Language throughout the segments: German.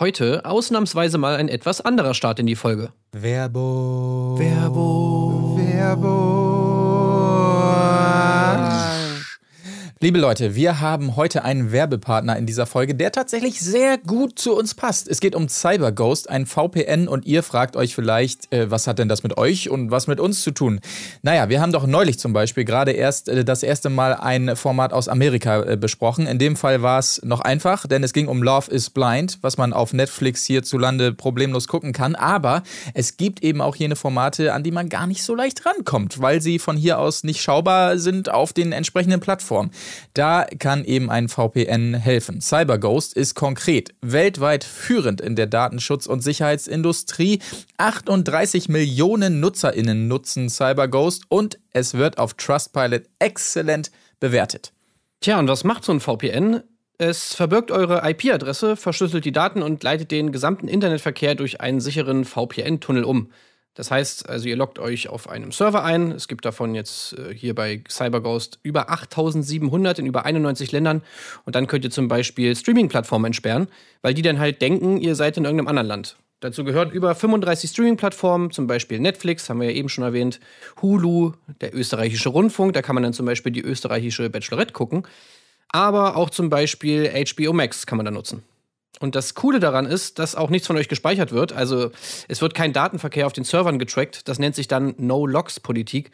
Heute ausnahmsweise mal ein etwas anderer Start in die Folge. Werbung. Werbung. Liebe Leute, wir haben heute einen Werbepartner in dieser Folge, der tatsächlich sehr gut zu uns passt. Es geht um CyberGhost, ein VPN und ihr fragt euch vielleicht, äh, was hat denn das mit euch und was mit uns zu tun? Naja, wir haben doch neulich zum Beispiel gerade erst äh, das erste Mal ein Format aus Amerika äh, besprochen. In dem Fall war es noch einfach, denn es ging um Love is Blind, was man auf Netflix hierzulande problemlos gucken kann. Aber es gibt eben auch jene Formate, an die man gar nicht so leicht rankommt, weil sie von hier aus nicht schaubar sind auf den entsprechenden Plattformen. Da kann eben ein VPN helfen. CyberGhost ist konkret weltweit führend in der Datenschutz- und Sicherheitsindustrie. 38 Millionen NutzerInnen nutzen CyberGhost und es wird auf Trustpilot exzellent bewertet. Tja, und was macht so ein VPN? Es verbirgt eure IP-Adresse, verschlüsselt die Daten und leitet den gesamten Internetverkehr durch einen sicheren VPN-Tunnel um. Das heißt, also ihr loggt euch auf einem Server ein. Es gibt davon jetzt äh, hier bei CyberGhost über 8700 in über 91 Ländern. Und dann könnt ihr zum Beispiel Streaming-Plattformen entsperren, weil die dann halt denken, ihr seid in irgendeinem anderen Land. Dazu gehören über 35 Streaming-Plattformen, zum Beispiel Netflix, haben wir ja eben schon erwähnt, Hulu, der österreichische Rundfunk, da kann man dann zum Beispiel die österreichische Bachelorette gucken. Aber auch zum Beispiel HBO Max kann man da nutzen. Und das Coole daran ist, dass auch nichts von euch gespeichert wird. Also es wird kein Datenverkehr auf den Servern getrackt. Das nennt sich dann No-Logs-Politik.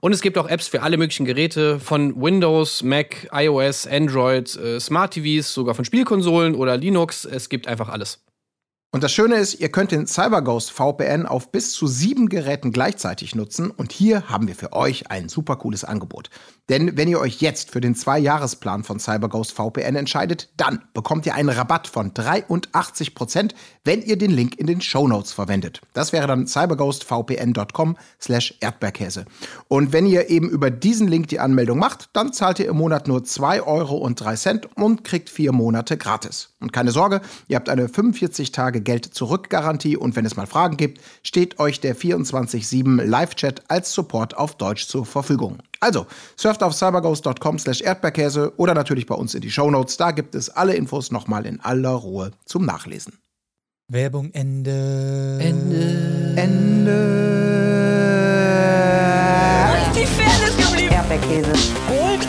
Und es gibt auch Apps für alle möglichen Geräte, von Windows, Mac, iOS, Android, äh, Smart TVs, sogar von Spielkonsolen oder Linux. Es gibt einfach alles. Und das Schöne ist, ihr könnt den CyberGhost VPN auf bis zu sieben Geräten gleichzeitig nutzen. Und hier haben wir für euch ein super cooles Angebot. Denn wenn ihr euch jetzt für den Zwei-Jahres-Plan von CyberGhost VPN entscheidet, dann bekommt ihr einen Rabatt von 83%, Prozent, wenn ihr den Link in den Show Notes verwendet. Das wäre dann cyberghostvpn.com slash Erdbeerkäse. Und wenn ihr eben über diesen Link die Anmeldung macht, dann zahlt ihr im Monat nur 2,03 Euro und kriegt vier Monate gratis. Und keine Sorge, ihr habt eine 45 Tage Geld-Zurück-Garantie und wenn es mal Fragen gibt, steht euch der 24-7 Live-Chat als Support auf Deutsch zur Verfügung. Also, surft auf cyberghost.com slash Erdbeerkäse oder natürlich bei uns in die Shownotes. Da gibt es alle Infos nochmal in aller Ruhe zum Nachlesen. Werbung Ende. Ende. Ende. Wo ist die Fairness geblieben? Erdbeerkäse. Gold,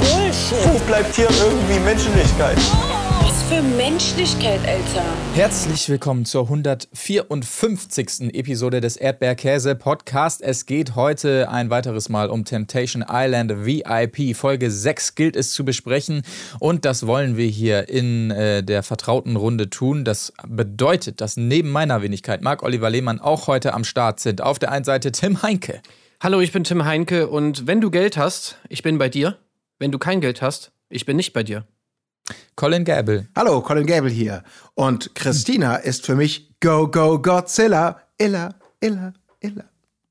Bullshit. Wo bleibt hier irgendwie Menschlichkeit? Was für Menschlichkeit, Alter. Herzlich willkommen zur 154. Episode des Erdbeerkäse Podcast. Es geht heute ein weiteres Mal um Temptation Island VIP. Folge 6 gilt es zu besprechen und das wollen wir hier in äh, der vertrauten Runde tun. Das bedeutet, dass neben meiner Wenigkeit Marc Oliver Lehmann auch heute am Start sind. Auf der einen Seite Tim Heinke. Hallo, ich bin Tim Heinke und wenn du Geld hast, ich bin bei dir. Wenn du kein Geld hast, ich bin nicht bei dir. Colin Gable. Hallo, Colin Gable hier. Und Christina ist für mich Go, Go, Godzilla. Illa, Illa, Illa.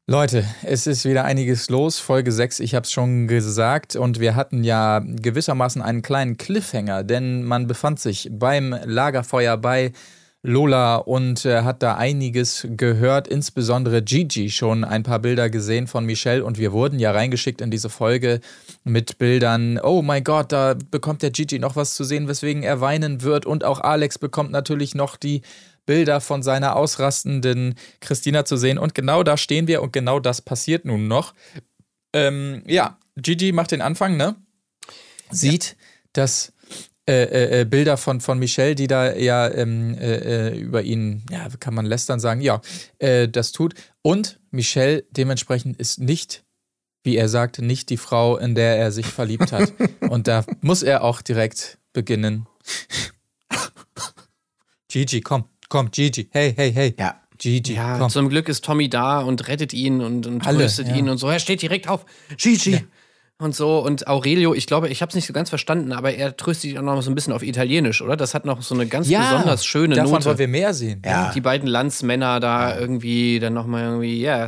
Leute, es ist wieder einiges los. Folge 6, ich habe es schon gesagt. Und wir hatten ja gewissermaßen einen kleinen Cliffhanger, denn man befand sich beim Lagerfeuer bei Lola und äh, hat da einiges gehört, insbesondere Gigi schon ein paar Bilder gesehen von Michelle und wir wurden ja reingeschickt in diese Folge mit Bildern, oh mein Gott, da bekommt der Gigi noch was zu sehen, weswegen er weinen wird und auch Alex bekommt natürlich noch die Bilder von seiner ausrastenden Christina zu sehen und genau da stehen wir und genau das passiert nun noch. Ähm, ja, Gigi macht den Anfang, ne? Sieht, ja. dass äh, äh, Bilder von, von Michelle, die da ja ähm, äh, äh, über ihn, ja, kann man lästern sagen, ja, äh, das tut. Und Michelle dementsprechend ist nicht, wie er sagt, nicht die Frau, in der er sich verliebt hat. Und da muss er auch direkt beginnen. Gigi, komm, komm, Gigi, hey, hey, hey. Ja. Gigi, Ja, komm. zum Glück ist Tommy da und rettet ihn und, und Alle, tröstet ja. ihn und so. Er steht direkt auf. Gigi. Ja. Und so. Und Aurelio, ich glaube, ich habe es nicht so ganz verstanden, aber er tröstet ihn auch noch so ein bisschen auf Italienisch, oder? Das hat noch so eine ganz besonders schöne davon Note. wollen wir mehr sehen. Ja. Die beiden Landsmänner da irgendwie dann nochmal irgendwie, ja.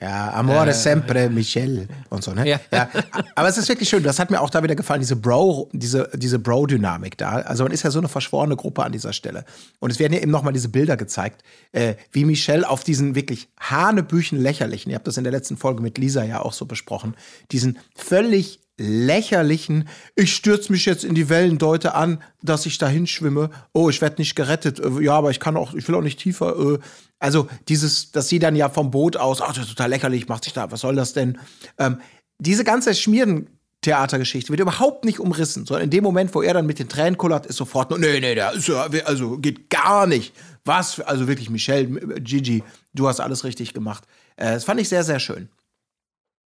Ja, Amore sempre Michelle und so, ne? Ja. Aber es ist wirklich schön. Das hat mir auch da wieder gefallen, diese Bro, diese, diese Bro-Dynamik da. Also man ist ja so eine verschworene Gruppe an dieser Stelle. Und es werden ja eben nochmal diese Bilder gezeigt, äh, wie Michelle auf diesen wirklich hanebüchen lächerlichen, ihr habt das in der letzten Folge mit Lisa ja auch so besprochen, diesen völlig lächerlichen, ich stürze mich jetzt in die Wellen, deute an, dass ich dahin schwimme. Oh, ich werde nicht gerettet. Äh, Ja, aber ich kann auch, ich will auch nicht tiefer. äh. Also dieses, dass sie dann ja vom Boot aus, ach, das ist total lächerlich, macht sich da, was soll das denn? Ähm, diese ganze Schmierentheatergeschichte wird überhaupt nicht umrissen, sondern in dem Moment, wo er dann mit den Tränen kullert, ist sofort nur, nee, nee, da ist ja, also geht gar nicht. Was, also wirklich, Michelle, äh, Gigi, du hast alles richtig gemacht. Äh, das fand ich sehr, sehr schön.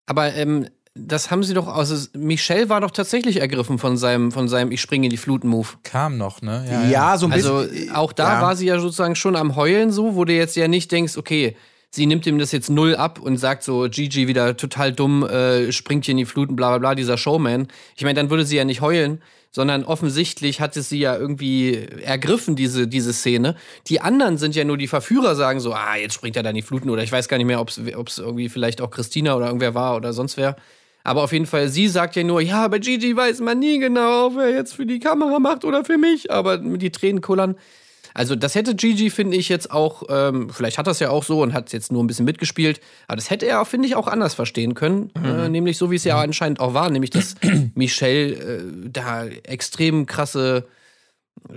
Aber ähm, das haben sie doch, also Michelle war doch tatsächlich ergriffen von seinem, von seinem Ich springe in die Fluten-Move. Kam noch, ne? Ja, so ein Also bisschen. auch da ja. war sie ja sozusagen schon am Heulen so, wo du jetzt ja nicht denkst, okay, sie nimmt ihm das jetzt null ab und sagt so, Gigi wieder total dumm, äh, springt hier in die Fluten, bla bla bla, dieser Showman. Ich meine, dann würde sie ja nicht heulen, sondern offensichtlich hat es sie ja irgendwie ergriffen, diese, diese Szene. Die anderen sind ja nur die Verführer, sagen so, ah, jetzt springt er da in die Fluten oder ich weiß gar nicht mehr, ob es irgendwie vielleicht auch Christina oder irgendwer war oder sonst wer. Aber auf jeden Fall, sie sagt ja nur, ja, bei Gigi weiß man nie genau, wer jetzt für die Kamera macht oder für mich, aber die Tränen kullern. Also das hätte Gigi, finde ich, jetzt auch, ähm, vielleicht hat er es ja auch so und hat jetzt nur ein bisschen mitgespielt, aber das hätte er, finde ich, auch anders verstehen können. Äh, nämlich so, wie es ja anscheinend auch war, nämlich dass Michelle äh, da extrem krasse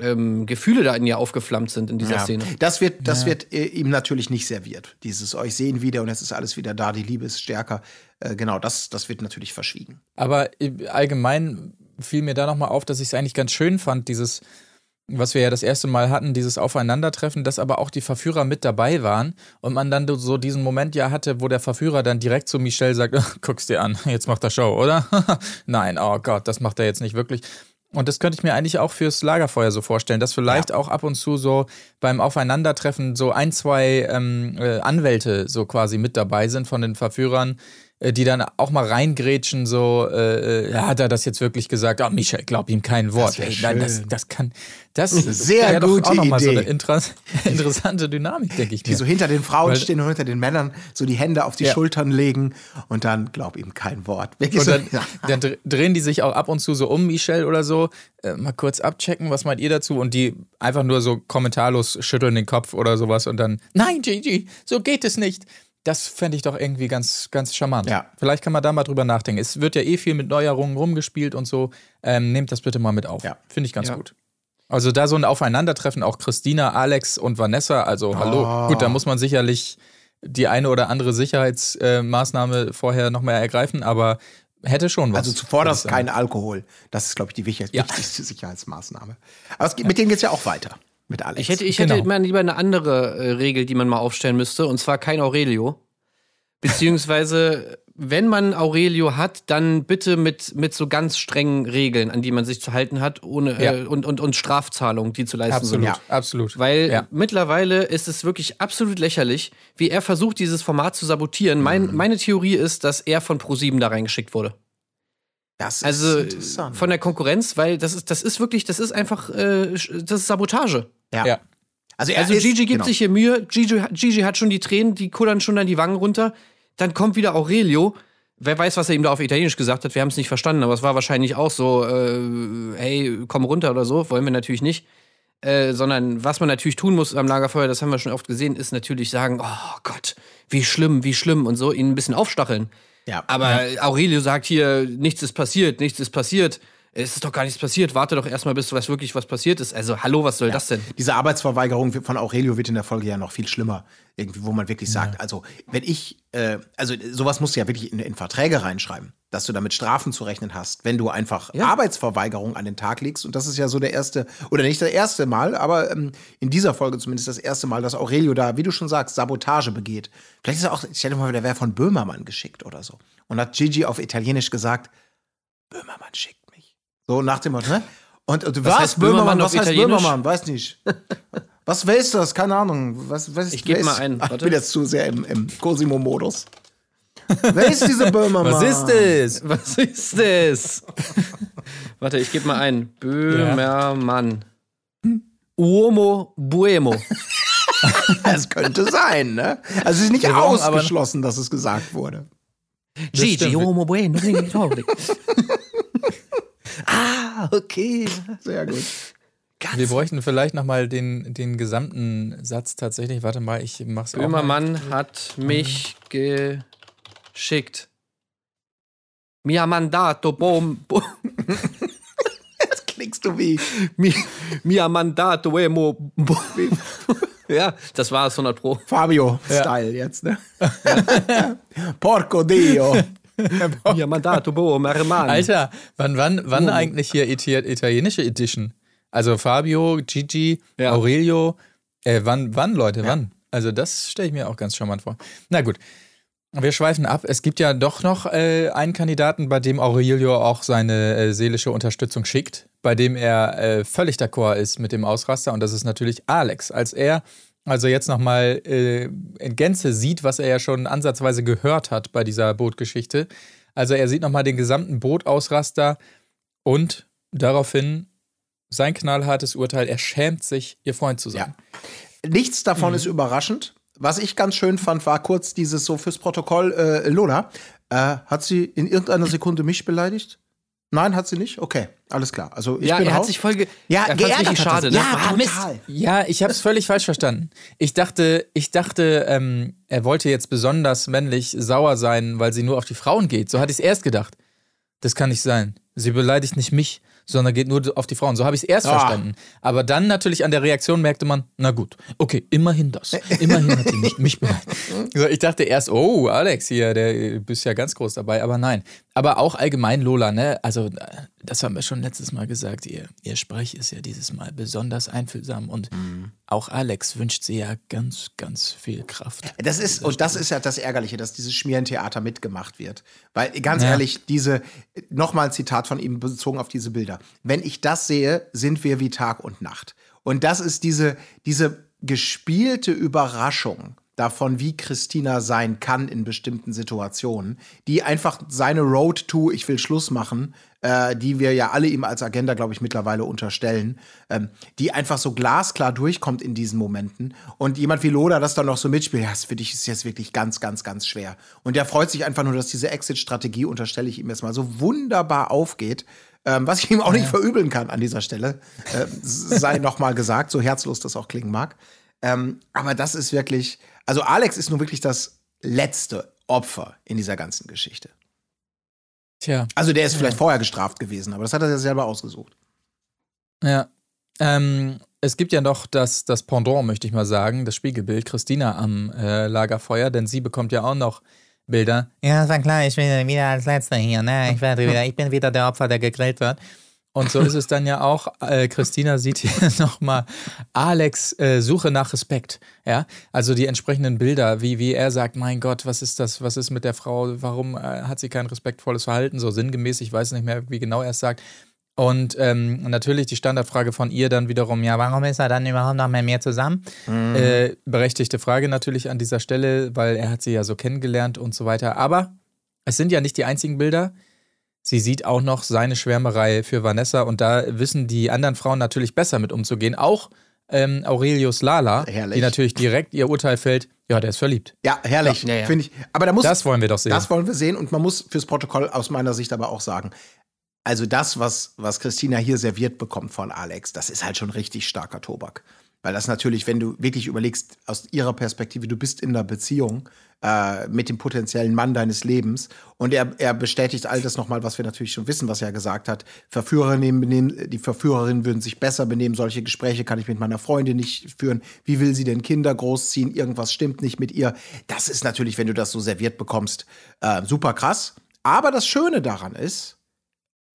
ähm, Gefühle da in ihr aufgeflammt sind in dieser Ja. Szene. Das wird, das wird äh, ihm natürlich nicht serviert. Dieses euch sehen wieder und jetzt ist alles wieder da, die Liebe ist stärker. Äh, genau, das, das wird natürlich verschwiegen. Aber äh, allgemein fiel mir da nochmal auf, dass ich es eigentlich ganz schön fand, dieses, was wir ja das erste Mal hatten, dieses Aufeinandertreffen, dass aber auch die Verführer mit dabei waren und man dann so diesen Moment ja hatte, wo der Verführer dann direkt zu Michelle sagt, guck's dir an, jetzt macht er Show, oder? Nein, oh Gott, das macht er jetzt nicht wirklich. Und das könnte ich mir eigentlich auch fürs Lagerfeuer so vorstellen, dass vielleicht auch ab und zu so beim Aufeinandertreffen so ein, zwei ähm, äh, Anwälte so quasi mit dabei sind von den Verführern, die dann auch mal reingrätschen, so, äh, äh, ja, hat er das jetzt wirklich gesagt? Oh, Michel, glaub ihm kein Wort. Das Ey, nein, das, das kann, das Sehr wär doch gute auch nochmal so eine Idee. inter interessante Dynamik, denke ich Die mir. so hinter den Frauen Weil- stehen und hinter den Männern so die Hände auf die Ja. Schultern legen und dann glaub ihm kein Wort. Wirklich Und so, dann, ja. dann dr- drehen die sich auch ab und zu so um, Michelle oder so, äh, mal kurz abchecken, was meint ihr dazu? Und die einfach nur so kommentarlos schütteln den Kopf oder sowas und dann, nein, Gigi, so geht es nicht. Das fände ich doch irgendwie ganz, ganz charmant. Ja. Vielleicht kann man da mal drüber nachdenken. Es wird ja eh viel mit Neuerungen rumgespielt und so. Ähm, nehmt das bitte mal mit auf. Ja. Finde ich ganz Ja. gut. Also da so ein Aufeinandertreffen, auch Christina, Alex und Vanessa, also hallo. Gut, da muss man sicherlich die eine oder andere Sicherheitsmaßnahme vorher nochmal ergreifen, aber hätte schon was. Also zuvorderst ich sagen. kein Alkohol. Das ist, glaube ich, die wichtig Ja. wichtigste Sicherheitsmaßnahme. Aber es geht, mit denen geht es ja auch weiter. Mit Alex. Ich hätte, ich Genau. hätte mal lieber eine andere äh, Regel, die man mal aufstellen müsste, und zwar kein Aurelio. Beziehungsweise, wenn man Aurelio hat, dann bitte mit, mit so ganz strengen Regeln, an die man sich zu halten hat, ohne Ja. äh, und, und, und Strafzahlungen, die zu leisten Absolut, sind. Ja. absolut. Weil ja. mittlerweile ist es wirklich absolut lächerlich, wie er versucht, dieses Format zu sabotieren. Mein, meine Theorie ist, dass er von ProSieben da reingeschickt wurde. Das ist Also interessant. von der Konkurrenz, weil das ist, das ist wirklich, das ist einfach, äh, das ist Sabotage. ja. ja. Also, Also ist, Gigi gibt genau. sich hier Mühe, Gigi, Gigi hat schon die Tränen, die kullern schon dann die Wangen runter. Dann kommt wieder Aurelio. Wer weiß, was er ihm da auf Italienisch gesagt hat, wir haben es nicht verstanden, aber es war wahrscheinlich auch so, äh, hey, komm runter oder so, wollen wir natürlich nicht. Äh, sondern was man natürlich tun muss am Lagerfeuer, das haben wir schon oft gesehen, ist natürlich sagen, oh Gott, wie schlimm, wie schlimm und so, ihn ein bisschen aufstacheln. Ja. Aber Aurelio sagt hier, nichts ist passiert, nichts ist passiert. Es ist doch gar nichts passiert. Warte doch erstmal, bis was wirklich was passiert ist. Also, hallo, was soll das denn? Diese Arbeitsverweigerung von Aurelio wird in der Folge ja noch viel schlimmer. Irgendwie, wo man wirklich sagt, also, wenn ich, äh, also sowas musst du ja wirklich in, in Verträge reinschreiben, dass du damit Strafen zu rechnen hast, wenn du einfach Ja. Arbeitsverweigerung an den Tag legst. Und das ist ja so der erste, oder nicht das erste Mal, aber ähm, in dieser Folge zumindest das erste Mal, dass Aurelio da, wie du schon sagst, Sabotage begeht. Vielleicht ist er auch, stell dir mal, der wäre von Böhmermann geschickt oder so. Und hat Gigi auf Italienisch gesagt, Böhmermann schickt. So nach dem Motto, ne? Und, und was, heißt Böhmermann Was heißt? Böhmermann? Weiß nicht. Was weiß das? Keine Ahnung. Was, was, Ich geb wer mal ein, Ach, Ich bin jetzt zu sehr im, im Cosimo-Modus. Wer ist diese Böhmermann? Was ist das? Was ist das? Warte, ich gebe mal ein. Böhmermann. Uomo Buemo. Es könnte sein, ne? Also es ist nicht Wir ausgeschlossen, dass es gesagt wurde. Gigi. Uomo Bueno. Ah, okay. Sehr gut. Wir bräuchten vielleicht nochmal den, den gesamten Satz tatsächlich. Warte mal, ich mach's auch. Mal. Böhmermann hat mich geschickt. Mia mandato bom, bo, Jetzt klingst du wie. mi, mia mandato emo. Ja, das war es 100 Pro. Fabio-Style jetzt, ne? Porco Dio. Mia mandato bo, merman. Alter, wann, wann, wann eigentlich hier italienische Edition? Also Fabio, Gigi, Ja. Aurelio. Äh, wann, wann, Leute, wann? Also das stelle ich mir auch ganz charmant vor. Na gut. Wir schweifen ab. Es gibt ja doch noch äh, einen Kandidaten, bei dem Aurelio auch seine äh, seelische Unterstützung schickt, bei dem er äh, völlig d'accord ist mit dem Ausraster und das ist natürlich Alex. Als er also jetzt nochmal äh, in Gänze sieht, was er ja schon ansatzweise gehört hat bei dieser Bootgeschichte. Also er sieht nochmal den gesamten Bootausraster und daraufhin sein knallhartes Urteil, er schämt sich, ihr Freund zu sein. Nichts davon Mhm. ist überraschend. Was ich ganz schön fand, war kurz dieses so fürs Protokoll, äh, Lola, äh, hat sie in irgendeiner Sekunde mich beleidigt? Nein, hat sie nicht? Okay, alles klar. Also ich ja, bin er hat raus. sich voll ge ja, er geärgert er schade, sich. ne? Ja, Ah, Mist. Ja, ich habe es völlig falsch verstanden. Ich dachte, ich dachte, ähm, er wollte jetzt besonders männlich sauer sein, weil sie nur auf die Frauen geht. So hatte ich es erst gedacht. Das kann nicht sein. Sie beleidigt nicht mich, sondern geht nur auf die Frauen. So habe ich es erst Ah. verstanden. Aber dann natürlich an der Reaktion merkte man, na gut, okay, immerhin das. Immerhin hat sie nicht mich beleidigt. So, ich dachte erst, oh, Alex hier, der bist ja ganz groß dabei, aber nein. Aber auch allgemein Lola, ne? Also, das haben wir schon letztes Mal gesagt. Ihr, ihr Sprech ist ja dieses Mal besonders einfühlsam und auch Alex wünscht sie ja ganz, ganz viel Kraft. Das ist, und das ist ja das Ärgerliche, dass dieses Schmierentheater mitgemacht wird. Weil, ganz Ja. ehrlich, diese, nochmal ein Zitat von ihm bezogen auf diese Bilder. Wenn ich das sehe, sind wir wie Tag und Nacht. Und das ist diese, diese gespielte Überraschung davon, wie Christina sein kann in bestimmten Situationen, die einfach seine Road to Ich will Schluss machen, äh, die wir ja alle ihm als Agenda, glaube ich, mittlerweile unterstellen, ähm, die einfach so glasklar durchkommt in diesen Momenten. Und jemand wie Loda das dann noch so mitspielt, ja, für dich ist jetzt wirklich ganz, ganz, ganz schwer. Und der freut sich einfach nur, dass diese Exit-Strategie, unterstelle ich ihm jetzt mal, so wunderbar aufgeht. Ähm, was ich ihm auch nicht verübeln kann an dieser Stelle, äh, sei noch mal gesagt, so herzlos das auch klingen mag. Ähm, aber das ist wirklich, also Alex ist nun wirklich das letzte Opfer in dieser ganzen Geschichte. Tja. Also der ist vielleicht vorher gestraft gewesen, aber das hat er ja selber ausgesucht. Ja. Ähm, es gibt ja noch das, das Pendant, möchte ich mal sagen, das Spiegelbild, Christina am äh, Lagerfeuer, denn sie bekommt ja auch noch Bilder. Ja, ist ja klar, ich bin wieder als Letzter hier, ne? Ich, werde wieder, ich bin wieder der Opfer, der gegrillt wird. Und so ist es dann ja auch. Äh, Christina sieht hier nochmal Alex äh, Suche nach Respekt. Ja, also die entsprechenden Bilder, wie, wie er sagt, mein Gott, was ist das, was ist mit der Frau, warum äh, hat sie kein respektvolles Verhalten, so sinngemäß, ich weiß nicht mehr, wie genau er es sagt. Und ähm, natürlich die Standardfrage von ihr dann wiederum, ja, warum ist er dann überhaupt noch mit mir zusammen? Äh, berechtigte Frage natürlich an dieser Stelle, weil er hat sie ja so kennengelernt und so weiter. Aber es sind ja nicht die einzigen Bilder. Sie sieht auch noch seine Schwärmerei für Vanessa und da wissen die anderen Frauen natürlich besser mit umzugehen. Auch ähm, Aurelius Lala, Herrlich. die natürlich direkt ihr Urteil fällt, ja, der ist verliebt. Ja, herrlich, Ja, finde ich. Aber da muss Das wollen wir doch sehen. Das wollen wir sehen und man muss fürs Protokoll aus meiner Sicht aber auch sagen, also das, was, was Christina hier serviert bekommt von Alex, das ist halt schon richtig starker Tobak. Weil das natürlich, wenn du wirklich überlegst, aus ihrer Perspektive, du bist in einer Beziehung äh, mit dem potenziellen Mann deines Lebens und er, er bestätigt all das nochmal, was wir natürlich schon wissen, was er gesagt hat. Verführerinnen benehmen, die Verführerinnen würden sich besser benehmen, solche Gespräche kann ich mit meiner Freundin nicht führen. Wie will sie denn Kinder großziehen? Irgendwas stimmt nicht mit ihr. Das ist natürlich, wenn du das so serviert bekommst, äh, super krass. Aber das Schöne daran ist,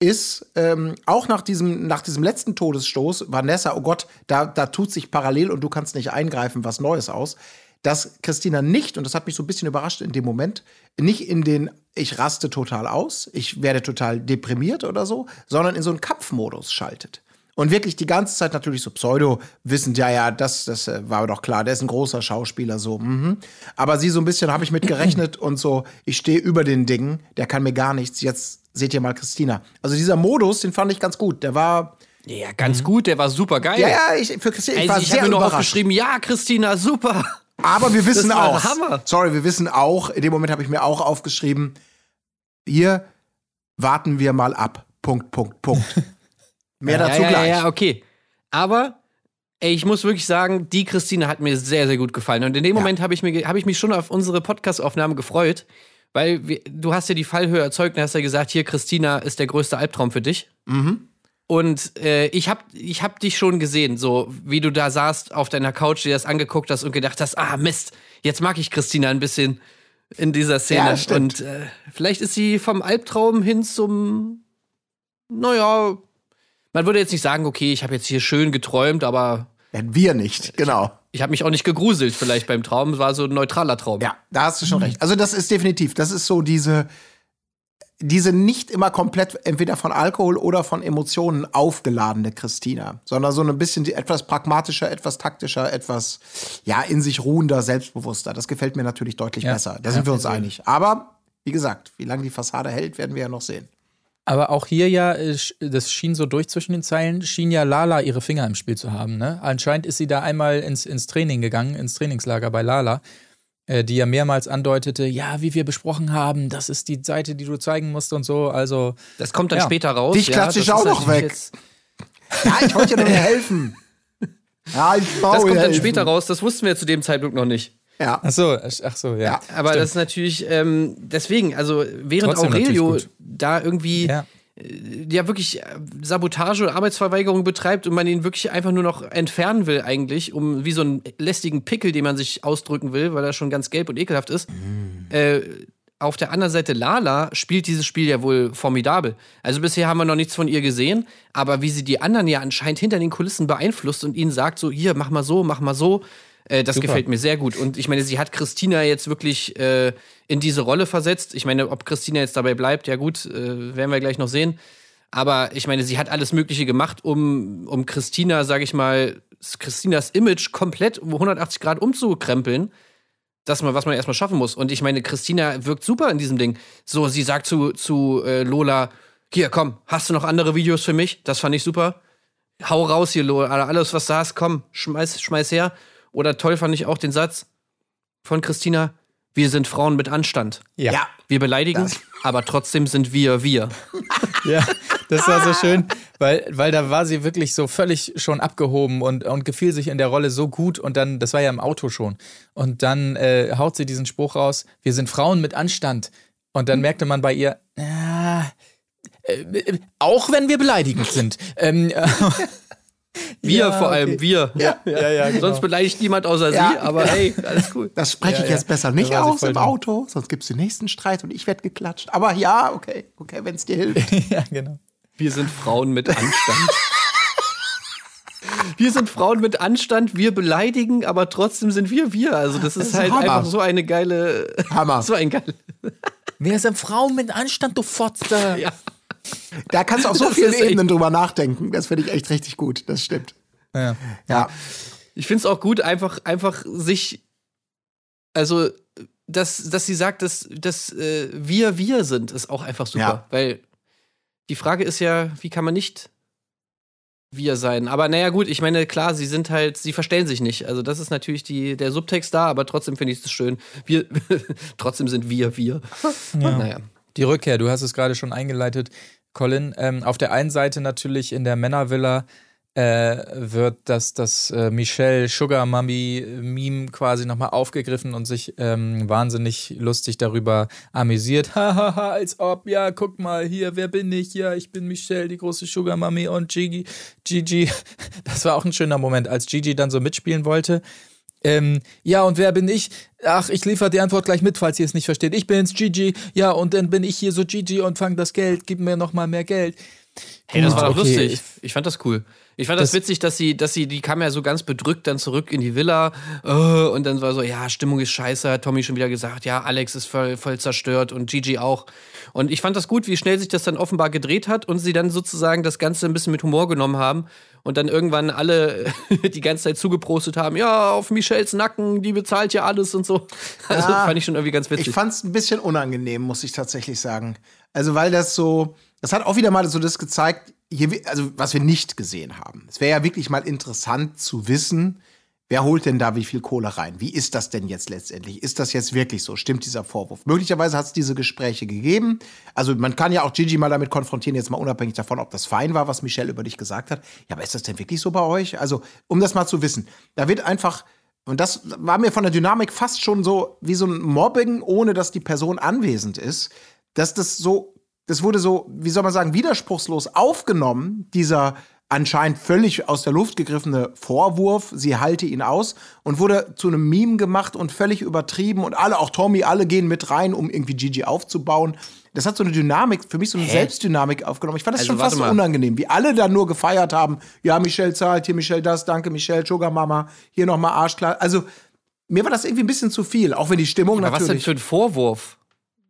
ist ähm, auch nach diesem, nach diesem letzten Todesstoß, Vanessa, oh Gott, da, da tut sich parallel und du kannst nicht eingreifen, was Neues aus, dass Christina nicht, und das hat mich so ein bisschen überrascht in dem Moment, nicht in den ich raste total aus, ich werde total deprimiert oder so, sondern in so einen Kampfmodus schaltet. Und wirklich die ganze Zeit natürlich so pseudo wissend, ja, ja, das, das äh, war doch klar, der ist ein großer Schauspieler, so, mhm. Aber sie so ein bisschen habe ich mit gerechnet und so, ich stehe über den Dingen, der kann mir gar nichts, jetzt seht ihr mal Christina. Also dieser Modus, den fand ich ganz gut, der war, Ja, ganz gut, der war super geil. ja, ja, ich, für Christina, ich Also war ich sehr habe mir nur überrascht. aufgeschrieben, ja, Christina, super. Aber wir wissen auch, sorry, wir wissen auch, in dem Moment habe ich mir auch aufgeschrieben, hier warten wir mal ab, Punkt, Punkt, Punkt. Mehr ja, dazu ja, gleich. Ja, ja, okay. Aber ey, ich muss wirklich sagen, die Christine hat mir sehr, sehr gut gefallen. Und in dem Moment habe ich, mir hab ich mich schon auf unsere Podcast-Aufnahme gefreut, Weil wir, du hast ja die Fallhöhe erzeugt und hast ja gesagt, hier, Christina ist der größte Albtraum für dich. Und äh, ich hab, ich hab dich schon gesehen, so wie du da saßt auf deiner Couch, dir das angeguckt hast und gedacht hast, ah Mist, jetzt mag ich Christina ein bisschen in dieser Szene. Ja, und äh, vielleicht ist sie vom Albtraum hin zum, naja, man würde jetzt nicht sagen, okay, ich habe jetzt hier schön geträumt, aber Ja, wir nicht, genau. ich habe mich auch nicht gegruselt vielleicht beim Traum. Es war so ein neutraler Traum. Ja, da hast du schon recht. Also das ist definitiv, das ist so diese, diese nicht immer komplett entweder von Alkohol oder von Emotionen aufgeladene Christina, sondern so ein bisschen die etwas pragmatischer, etwas taktischer, etwas ja in sich ruhender, selbstbewusster. Das gefällt mir natürlich deutlich Ja. besser. Da sind wir uns einig. Aber wie gesagt, wie lange die Fassade hält, werden wir ja noch sehen. Aber auch hier ja, äh, das schien so durch zwischen den Zeilen, schien ja Lala ihre Finger im Spiel zu haben. Ne? Anscheinend ist sie da einmal ins, ins Training gegangen, ins Trainingslager bei Lala, die ja mehrmals andeutete, ja, wie wir besprochen haben, das ist die Seite, die du zeigen musst und so. Also, Das kommt dann Ja. später raus. Dich klatsche das ich auch ist noch weg. Ja, ich wollte ja nur helfen. Ja, ich Das kommt dann helfen. später raus. Das wussten wir zu dem Zeitpunkt noch nicht. Ja. ach so, ach so, ja. Ja. Aber Stimmt. das ist natürlich, ähm, deswegen, also während Trotzdem Aurelio da irgendwie Ja. Ja wirklich äh, Sabotage und Arbeitsverweigerung betreibt und man ihn wirklich einfach nur noch entfernen will eigentlich, um wie so einen lästigen Pickel, den man sich ausdrücken will, weil er schon ganz gelb und ekelhaft ist. Äh, auf der anderen Seite Lala spielt dieses Spiel ja wohl formidabel. Also bisher haben wir noch nichts von ihr gesehen, aber wie sie die anderen ja anscheinend hinter den Kulissen beeinflusst und ihnen sagt so, hier, mach mal so, mach mal so, äh, das Super. gefällt mir sehr gut. Und ich meine, sie hat Christina jetzt wirklich äh, in diese Rolle versetzt. Ich meine, ob Christina jetzt dabei bleibt, ja gut, äh, werden wir gleich noch sehen. Aber ich meine, sie hat alles Mögliche gemacht, um, um Christina, sag ich mal, Christinas Image komplett um 180 Grad umzukrempeln. Das mal, was man erstmal schaffen muss. Und ich meine, Christina wirkt super in diesem Ding. So, sie sagt zu, zu äh, Lola: Hier, komm, hast du noch andere Videos für mich? Das fand ich super. Hau raus hier, Lola. Alles, was du hast, komm, schmeiß, schmeiß her. Oder toll fand ich auch den Satz von Christina: Wir sind Frauen mit Anstand. Ja. Ja. Wir beleidigen, Das- aber trotzdem sind wir wir. Ja, das war so schön, weil, weil da war sie wirklich so völlig schon abgehoben und, und gefiel sich in der Rolle so gut und dann, das war ja im Auto schon. Und dann äh, haut sie diesen Spruch raus, wir sind Frauen mit Anstand. Und dann merkte man bei ihr, ah, äh, äh, auch wenn wir beleidigend sind. Ähm, äh, Wir Ja, vor allem, okay. wir. ja, ja, genau. Sonst beleidigt niemand außer Ja. sie, aber hey, alles cool. Das spreche Ja, ich ja. jetzt besser nicht aus im drin. Auto, sonst gibt es den nächsten Streit und ich werde geklatscht. Aber ja, okay, okay, wenn es dir hilft. ja, genau. Wir sind Frauen mit Anstand. Wir sind Frauen mit Anstand, wir beleidigen, aber trotzdem sind wir wir. Also das ist, ist halt Hammer. einfach so eine geile, Hammer. so ein geil. Wir sind Frauen mit Anstand, du Fotze. Ja. Da kannst du auf so Das vielen Ebenen drüber nachdenken. Das finde ich echt richtig gut. Das stimmt. Ja. Ja. Ich finde es auch gut, einfach, einfach sich, also, dass, dass sie sagt, dass, dass äh, wir wir sind, ist auch einfach super. Ja. Weil die Frage ist ja, wie kann man nicht wir sein? Aber naja, gut, ich meine, klar, sie sind halt, sie verstellen sich nicht. Also, das ist natürlich die, der Subtext da, aber trotzdem finde ich es schön. Wir, trotzdem sind wir wir. Naja. Die Rückkehr, du hast es gerade schon eingeleitet, Colin. Ähm, auf der einen Seite natürlich in der Männervilla äh, wird das, das äh, Michelle Sugar Mummy Meme quasi nochmal aufgegriffen und sich ähm, wahnsinnig lustig darüber amüsiert. Hahaha, als ob, ja, guck mal hier, wer bin ich? Ja, ich bin Michelle, die große Sugar Mummy und Gigi. Gigi, das war auch ein schöner Moment, als Gigi dann so mitspielen wollte. Ähm, ja, und wer bin ich? Ach, ich liefere die Antwort gleich mit, falls ihr es nicht versteht. Ich bin's, Gigi. Ja, und dann bin ich hier so Gigi und fang das Geld. Gib mir noch mal mehr Geld. Hey, das war doch Okay. lustig. Ich fand das cool. Ich fand das, Das- witzig, dass sie, dass sie, die kam ja so ganz bedrückt dann zurück in die Villa äh, und dann war so, ja, Stimmung ist scheiße, hat Tommy schon wieder gesagt, ja, Alex ist voll, voll zerstört und Gigi auch. Und ich fand das gut, wie schnell sich das dann offenbar gedreht hat und sie dann sozusagen das Ganze ein bisschen mit Humor genommen haben und dann irgendwann alle die ganze Zeit zugeprostet haben, ja, auf Michelles Nacken, die bezahlt ja alles und so. Also Ja. fand ich schon irgendwie ganz witzig. Ich fand es ein bisschen unangenehm, muss ich tatsächlich sagen. Also, weil das so, das hat auch wieder mal so das gezeigt, hier, also was wir nicht gesehen haben. Es wäre ja wirklich mal interessant zu wissen, wer holt denn da wie viel Kohle rein? Wie ist das denn jetzt letztendlich? Ist das jetzt wirklich so? Stimmt dieser Vorwurf? Möglicherweise hat es diese Gespräche gegeben. Also man kann ja auch Gigi mal damit konfrontieren, jetzt mal unabhängig davon, ob das fein war, was Michelle über dich gesagt hat. Ja, aber ist das denn wirklich so bei euch? Also, um das mal zu wissen, da wird einfach und das war mir von der Dynamik fast schon so wie so ein Mobbing, ohne dass die Person anwesend ist, dass das so, das wurde so, wie soll man sagen, widerspruchslos aufgenommen, dieser anscheinend völlig aus der Luft gegriffene Vorwurf, sie halte ihn aus und wurde zu einem Meme gemacht und völlig übertrieben und alle, auch Tommy, alle gehen mit rein, um irgendwie Gigi aufzubauen. Das hat so eine Dynamik, für mich so eine Selbstdynamik aufgenommen. Ich fand das Also, schon fast so unangenehm, wie alle da nur gefeiert haben. Ja, Michelle zahlt, hier Michelle das, danke Michelle, Sugar Mama, hier nochmal Arschklar. Also, mir war das irgendwie ein bisschen zu viel, auch wenn die Stimmung Aber was denn natürlich. für ein Vorwurf?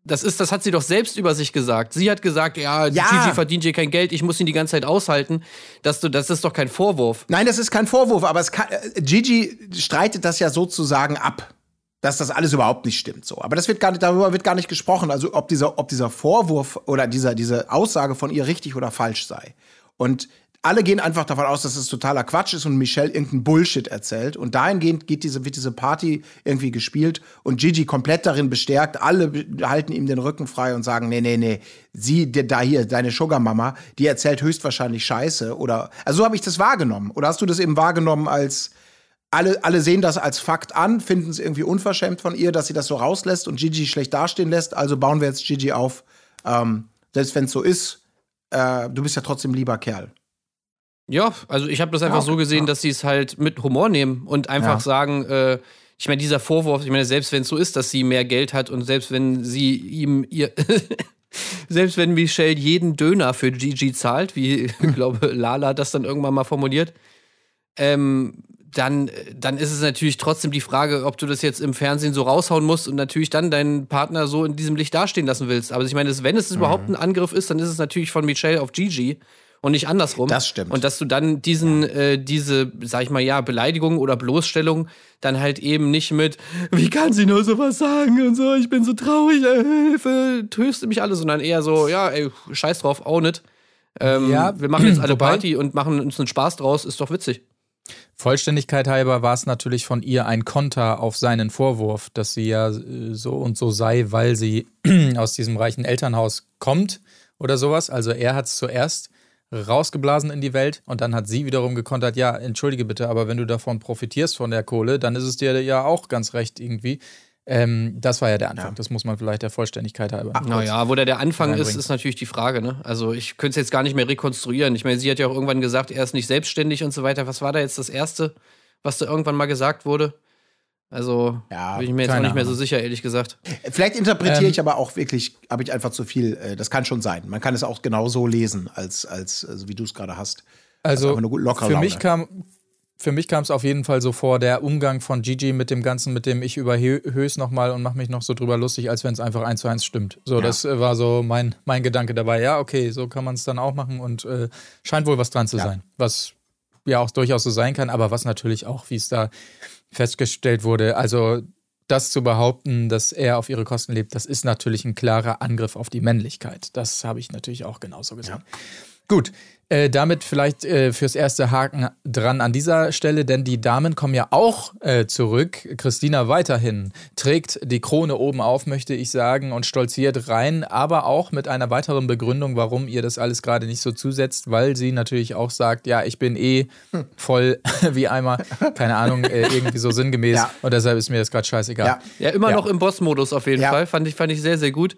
Das ist, das hat sie doch selbst über sich gesagt. Sie hat gesagt, ja, Ja. Gigi verdient hier kein Geld, ich muss ihn die ganze Zeit aushalten. Dass du, das ist doch kein Vorwurf. Nein, das ist kein Vorwurf, aber kann, äh, Gigi streitet das ja sozusagen ab, dass das alles überhaupt nicht stimmt. So, aber das wird gar nicht, darüber wird gar nicht gesprochen. Also ob dieser, ob dieser Vorwurf oder dieser, diese Aussage von ihr richtig oder falsch sei. Und alle gehen einfach davon aus, dass es totaler Quatsch ist und Michelle irgendeinen Bullshit erzählt. Und dahingehend geht diese, wird diese Party irgendwie gespielt und Gigi komplett darin bestärkt. Alle halten ihm den Rücken frei und sagen, nee, nee, nee, sie, da hier, deine Sugar Mama, die erzählt höchstwahrscheinlich Scheiße. Oder, also so habe ich das wahrgenommen. Oder hast du das eben wahrgenommen als, alle, alle sehen das als Fakt an, finden es irgendwie unverschämt von ihr, dass sie das so rauslässt und Gigi schlecht dastehen lässt. Also bauen wir jetzt Gigi auf. Ähm, selbst wenn es so ist, äh, du bist ja trotzdem lieber Kerl. Ja, also ich habe das einfach Ja, so gesehen, ja. dass sie es halt mit Humor nehmen und einfach Ja. sagen, äh, ich meine, dieser Vorwurf, ich meine, selbst wenn es so ist, dass sie mehr Geld hat und selbst wenn sie ihm ihr selbst wenn Michelle jeden Döner für Gigi zahlt, wie ich glaube Lala das dann irgendwann mal formuliert, ähm, dann, dann ist es natürlich trotzdem die Frage, ob du das jetzt im Fernsehen so raushauen musst und natürlich dann deinen Partner so in diesem Licht dastehen lassen willst. Aber ich meine, wenn es überhaupt Mhm. ein Angriff ist, dann ist es natürlich von Michelle auf Gigi und nicht andersrum. Das stimmt. Und dass du dann diesen, äh, diese, sag ich mal, ja, Beleidigung oder Bloßstellung dann halt eben nicht mit, wie kann sie nur sowas sagen und so, ich bin so traurig, äh, Hilfe, tröste mich alle, sondern eher so, ja, ey, scheiß drauf, own it. Ähm, Ja, wir machen jetzt alle wobei- Party und machen uns einen Spaß draus, ist doch witzig. Vollständigkeit halber war es natürlich von ihr ein Konter auf seinen Vorwurf, dass sie ja äh, so und so sei, weil sie aus diesem reichen Elternhaus kommt oder sowas. Also er hat es zuerst rausgeblasen in die Welt und dann hat sie wiederum gekontert, ja, entschuldige bitte, aber wenn du davon profitierst von der Kohle, dann ist es dir ja auch ganz recht irgendwie. Ähm, das war ja der Anfang, Ja. das muss man vielleicht der Vollständigkeit halber. Naja, wo da der Anfang ist, ist natürlich die Frage, ne? Also ich könnte es jetzt gar nicht mehr rekonstruieren. Ich meine, sie hat ja auch irgendwann gesagt, er ist nicht selbstständig und so weiter. Was war da jetzt das Erste, was da irgendwann mal gesagt wurde? Also Ja, bin ich mir jetzt auch nicht mehr so sicher, ehrlich gesagt. Vielleicht interpretiere Ähm, ich aber auch wirklich, habe ich einfach zu viel. Äh, das kann schon sein. Man kann es auch genau so lesen, als, als also wie du es gerade hast. Also einfach eine gut- lockere für mich kam für mich kam es auf jeden Fall so vor, der Umgang von Gigi mit dem Ganzen, mit dem ich überhöhe es nochmal und mache mich noch so drüber lustig, als wenn es einfach eins zu eins stimmt. So, Ja. das äh, war so mein, mein Gedanke dabei. Ja, okay, so kann man es dann auch machen und äh, scheint wohl was dran zu Ja. sein. Was ja auch durchaus so sein kann, aber was natürlich auch, wie es da festgestellt wurde, also das zu behaupten, dass er auf ihre Kosten lebt, das ist natürlich ein klarer Angriff auf die Männlichkeit. Das habe ich natürlich auch genauso gesehen. Gut, äh, damit vielleicht äh, fürs erste Haken dran an dieser Stelle, denn die Damen kommen ja auch äh, zurück. Christina weiterhin trägt die Krone oben auf, möchte ich sagen, und stolziert rein, aber auch mit einer weiteren Begründung, warum ihr das alles gerade nicht so zusetzt, weil sie natürlich auch sagt, ja, ich bin eh voll wie Eimer, keine Ahnung, äh, irgendwie so sinngemäß Ja. und deshalb ist mir das gerade scheißegal. Ja. Ja, immer Ja. noch im Boss-Modus auf jeden Ja. Fall. Fand ich, fand ich sehr, sehr gut.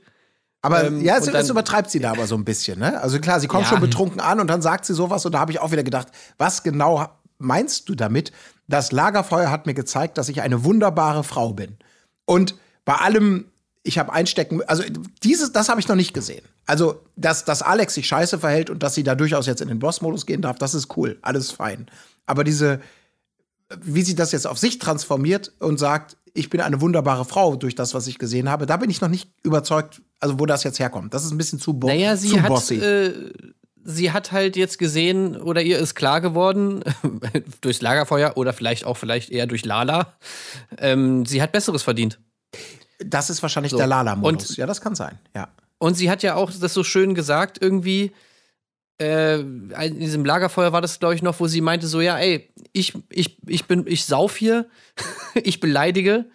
Aber Ähm, ja, es, dann- es übertreibt sie da aber so ein bisschen. Ne? Also klar, sie kommt Ja. schon betrunken an und dann sagt sie sowas und da habe ich auch wieder gedacht, was genau meinst du damit? Das Lagerfeuer hat mir gezeigt, dass ich eine wunderbare Frau bin. Und bei allem, ich habe einstecken, also dieses, das habe ich noch nicht gesehen. Also, dass, dass Alex sich scheiße verhält und dass sie da durchaus jetzt in den Boss-Modus gehen darf, das ist cool, alles fein. Aber diese, wie sie das jetzt auf sich transformiert und sagt, ich bin eine wunderbare Frau durch das, was ich gesehen habe, da bin ich noch nicht überzeugt, also wo das jetzt herkommt. Das ist ein bisschen zu, bo Naja, sie zu hat, bossy. äh, sie hat halt jetzt gesehen oder ihr ist klar geworden durchs Lagerfeuer oder vielleicht auch vielleicht eher durch Lala. Ähm, sie hat Besseres verdient. das ist wahrscheinlich so. der Lala-Modus. Ja, das kann sein. Ja. Und sie hat ja auch das so schön gesagt irgendwie. Äh, in diesem Lagerfeuer war das, glaube ich, noch, wo sie meinte: so, ja, ey, ich, ich, ich bin, ich sauf hier, ich beleidige,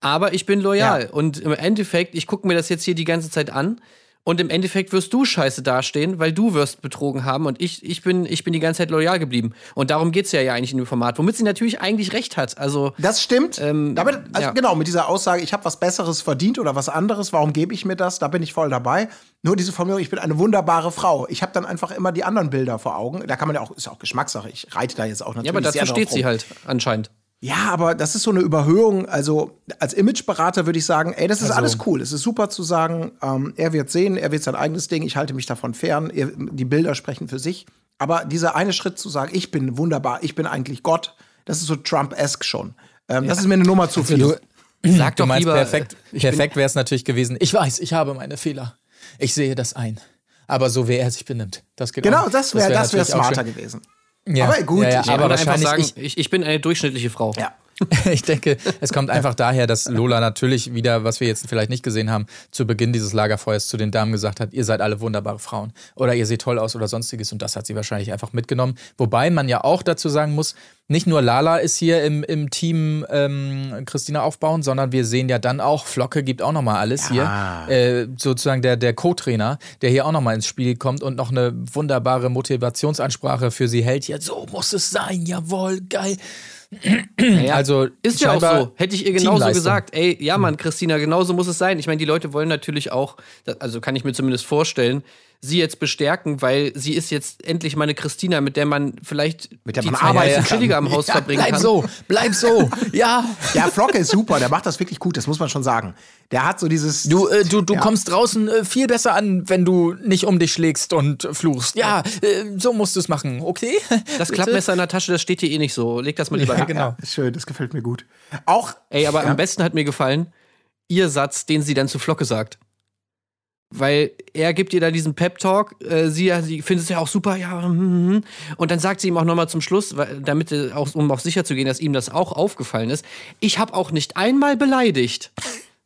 aber ich bin loyal. Ja. Und im Endeffekt, ich gucke mir das jetzt hier die ganze Zeit an Und im Endeffekt wirst du scheiße dastehen, weil du wirst betrogen haben und ich, ich, bin, ich bin die ganze Zeit loyal geblieben. Und darum geht's ja, ja eigentlich in dem Format, womit sie natürlich eigentlich recht hat. Also, Das stimmt. Ähm, Damit, also ja. Genau, mit dieser Aussage, ich habe was Besseres verdient oder was anderes, warum gebe ich mir das? Da bin ich voll dabei. Nur diese Formulierung, ich bin eine wunderbare Frau. Ich habe dann einfach immer die anderen Bilder vor Augen. Da kann man ja auch, ist ja auch Geschmackssache. Ich reite da jetzt auch natürlich ja, aber dazu steht sie halt anscheinend. Ja, aber das ist so eine Überhöhung. Also als Imageberater würde ich sagen, ey, das ist Also- alles cool. Es ist super zu sagen, ähm, er wird sehen, er wird sein eigenes Ding, ich halte mich davon fern, er, die Bilder sprechen für sich. Aber dieser eine Schritt zu sagen, ich bin wunderbar, ich bin eigentlich Gott, das ist so Trump-esque schon. Ähm, Das ist mir eine Nummer zu viel. Du, Sag du doch meinst, lieber. perfekt, ich bin- perfekt wäre es natürlich gewesen. Ich weiß, ich habe meine Fehler. Ich sehe das ein. Aber so, wie er sich benimmt, das geht genau, auch. das wäre wär das wär natürlich auch smarter gewesen. Ja. Aber gut, ja, ja, ich- aber wahrscheinlich sagen, ich, ich bin eine durchschnittliche Frau. Ja. Ich denke, es kommt einfach daher, dass Lola natürlich wieder, was wir jetzt vielleicht nicht gesehen haben, zu Beginn dieses Lagerfeuers zu den Damen gesagt hat, ihr seid alle wunderbare Frauen oder ihr seht toll aus oder sonstiges und das hat sie wahrscheinlich einfach mitgenommen. Wobei man ja auch dazu sagen muss, nicht nur Lala ist hier im, im Team ähm, Christina aufbauen, sondern wir sehen ja dann auch, Flocke gibt auch nochmal alles hier. Äh, sozusagen der, der Co-Trainer, der hier auch nochmal ins Spiel kommt und noch eine wunderbare Motivationsansprache für sie hält. Ja, so muss es sein, jawohl, geil. Ja, Also ist ja auch so. Hätte ich ihr genauso gesagt, ey, ja Mann, Christina, genauso muss es sein. Ich meine, die Leute wollen natürlich auch, also kann ich mir zumindest vorstellen, sie jetzt bestärken, weil sie ist jetzt endlich meine Christina, mit der man vielleicht Mit der die man arbeiten chilliger am Haus Ja, verbringen Bleib kann. so, bleib so. Ja. Ja, Flocke ist super, der macht das wirklich gut, das muss man schon sagen. Der hat so dieses. Du, äh, du, du Ja. kommst draußen äh, viel besser an, wenn du nicht um dich schlägst und fluchst. Ja, äh, so musst du es machen, okay? Das? Klappmesser in der Tasche, das steht dir eh nicht so. Leg das mal lieber ja, weg. genau. Ja, schön, das gefällt mir gut. Auch Ey, aber am besten hat mir gefallen, ihr Satz, den sie dann zu Flocke sagt. Weil er gibt ihr da diesen Pep-Talk, äh, sie, sie findet es ja auch super, ja, hm, hm. und dann sagt sie ihm auch nochmal zum Schluss, weil, damit äh, auch, um auch sicher zu gehen, dass ihm das auch aufgefallen ist, ich habe auch nicht einmal beleidigt.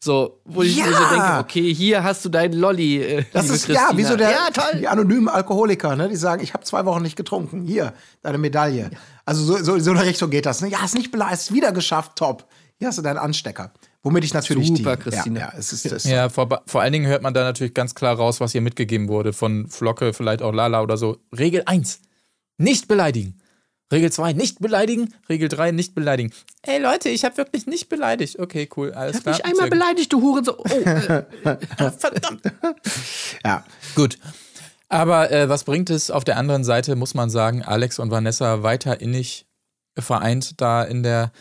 So, wo ich mir so Ja. denke, okay, hier hast du dein Lolli, äh, Das ist Christina. ja wie so der, Ja, toll. die anonymen Alkoholiker, ne? die sagen, ich habe zwei Wochen nicht getrunken. Hier, deine Medaille. Also so, so, so in eine Richtung geht das. Ne? Ja, hast nicht beleidigt, wieder geschafft, top. Hier hast du deinen Anstecker. Womit ich natürlich Super, die, Christina. Ja, ja, es ist das. Ja, vor, vor allen Dingen hört man da natürlich ganz klar raus, was ihr mitgegeben wurde von Flocke, vielleicht auch Lala oder so. Regel 1, nicht beleidigen. Regel 2, nicht beleidigen. Regel 3, nicht beleidigen. Ey Leute, ich habe wirklich nicht beleidigt. Okay, cool, alles Ich hab klar. mich einmal Sehr gut. beleidigt, du Hurensohn. Oh, äh, Verdammt. Ja. Gut. Aber äh, was bringt es? Auf der anderen Seite muss man sagen, Alex und Vanessa weiter innig vereint da in der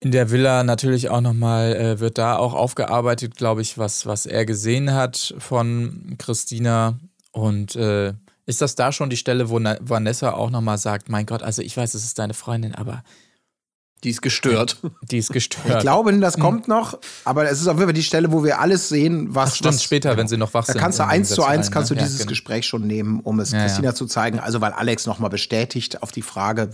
in der Villa natürlich auch nochmal, äh, wird da auch aufgearbeitet, glaube ich, was, was er gesehen hat von Christina. Und äh, ist das da schon die Stelle, wo Na Vanessa auch nochmal sagt, mein Gott, also ich weiß, es ist deine Freundin, aber die ist gestört. die ist gestört. Ich glaube, das kommt noch, aber es ist auf jeden Fall die Stelle, wo wir alles sehen, was. Ach, stimmt, was, später, wenn sie noch wach Da sind. kannst du eins zu eins kannst du ne? Ja, dieses genau. Gespräch schon nehmen, um es Ja, ja. Christina zu zeigen. Also weil Alex nochmal bestätigt auf die Frage,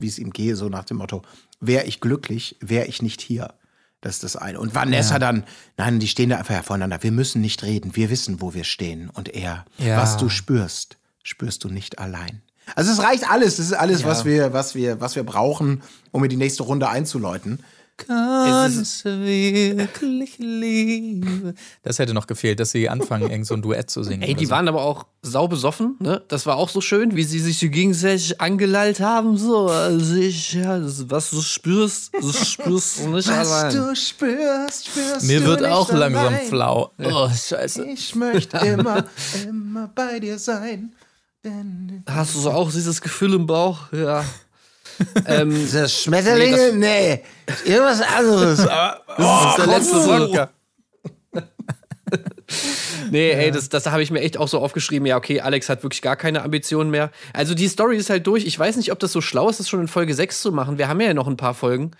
wie es ihm gehe, so nach dem Motto, wäre ich glücklich, wäre ich nicht hier. Das ist das eine. Und Vanessa dann, nein, die stehen da einfach ja voneinander. Wir müssen nicht reden, wir wissen, wo wir stehen. Und er, Ja. was du spürst, spürst du nicht allein. Also es reicht alles, das ist alles, was wir, was wir, was wir brauchen, um in die nächste Runde einzuläuten. Kann es wirklich Liebe? Das hätte noch gefehlt, dass sie anfangen, irgend so ein Duett zu singen. Ey, die so. waren aber auch sau besoffen, ne? Das war auch so schön, wie sie sich so gegenseitig angelallt haben, so. Also ich, ja, das, was du spürst, das spürst du nicht allein. du spürst, spürst Mir wird auch langsam allein. flau. Oh, scheiße. Ich möchte immer, immer bei dir sein. Denn Hast du so auch dieses Gefühl im Bauch? Ja. Ähm, das Schmetterlinge? Nee, irgendwas anderes. Aber, das ist der letzte oh. Wodka. Nee, ey, das, das habe ich mir echt auch so aufgeschrieben. Ja, okay, Alex hat wirklich gar keine Ambitionen mehr. Also die Story ist halt durch. Ich weiß nicht, ob das so schlau ist, das schon in Folge 6 zu machen. Wir haben ja noch ein paar Folgen.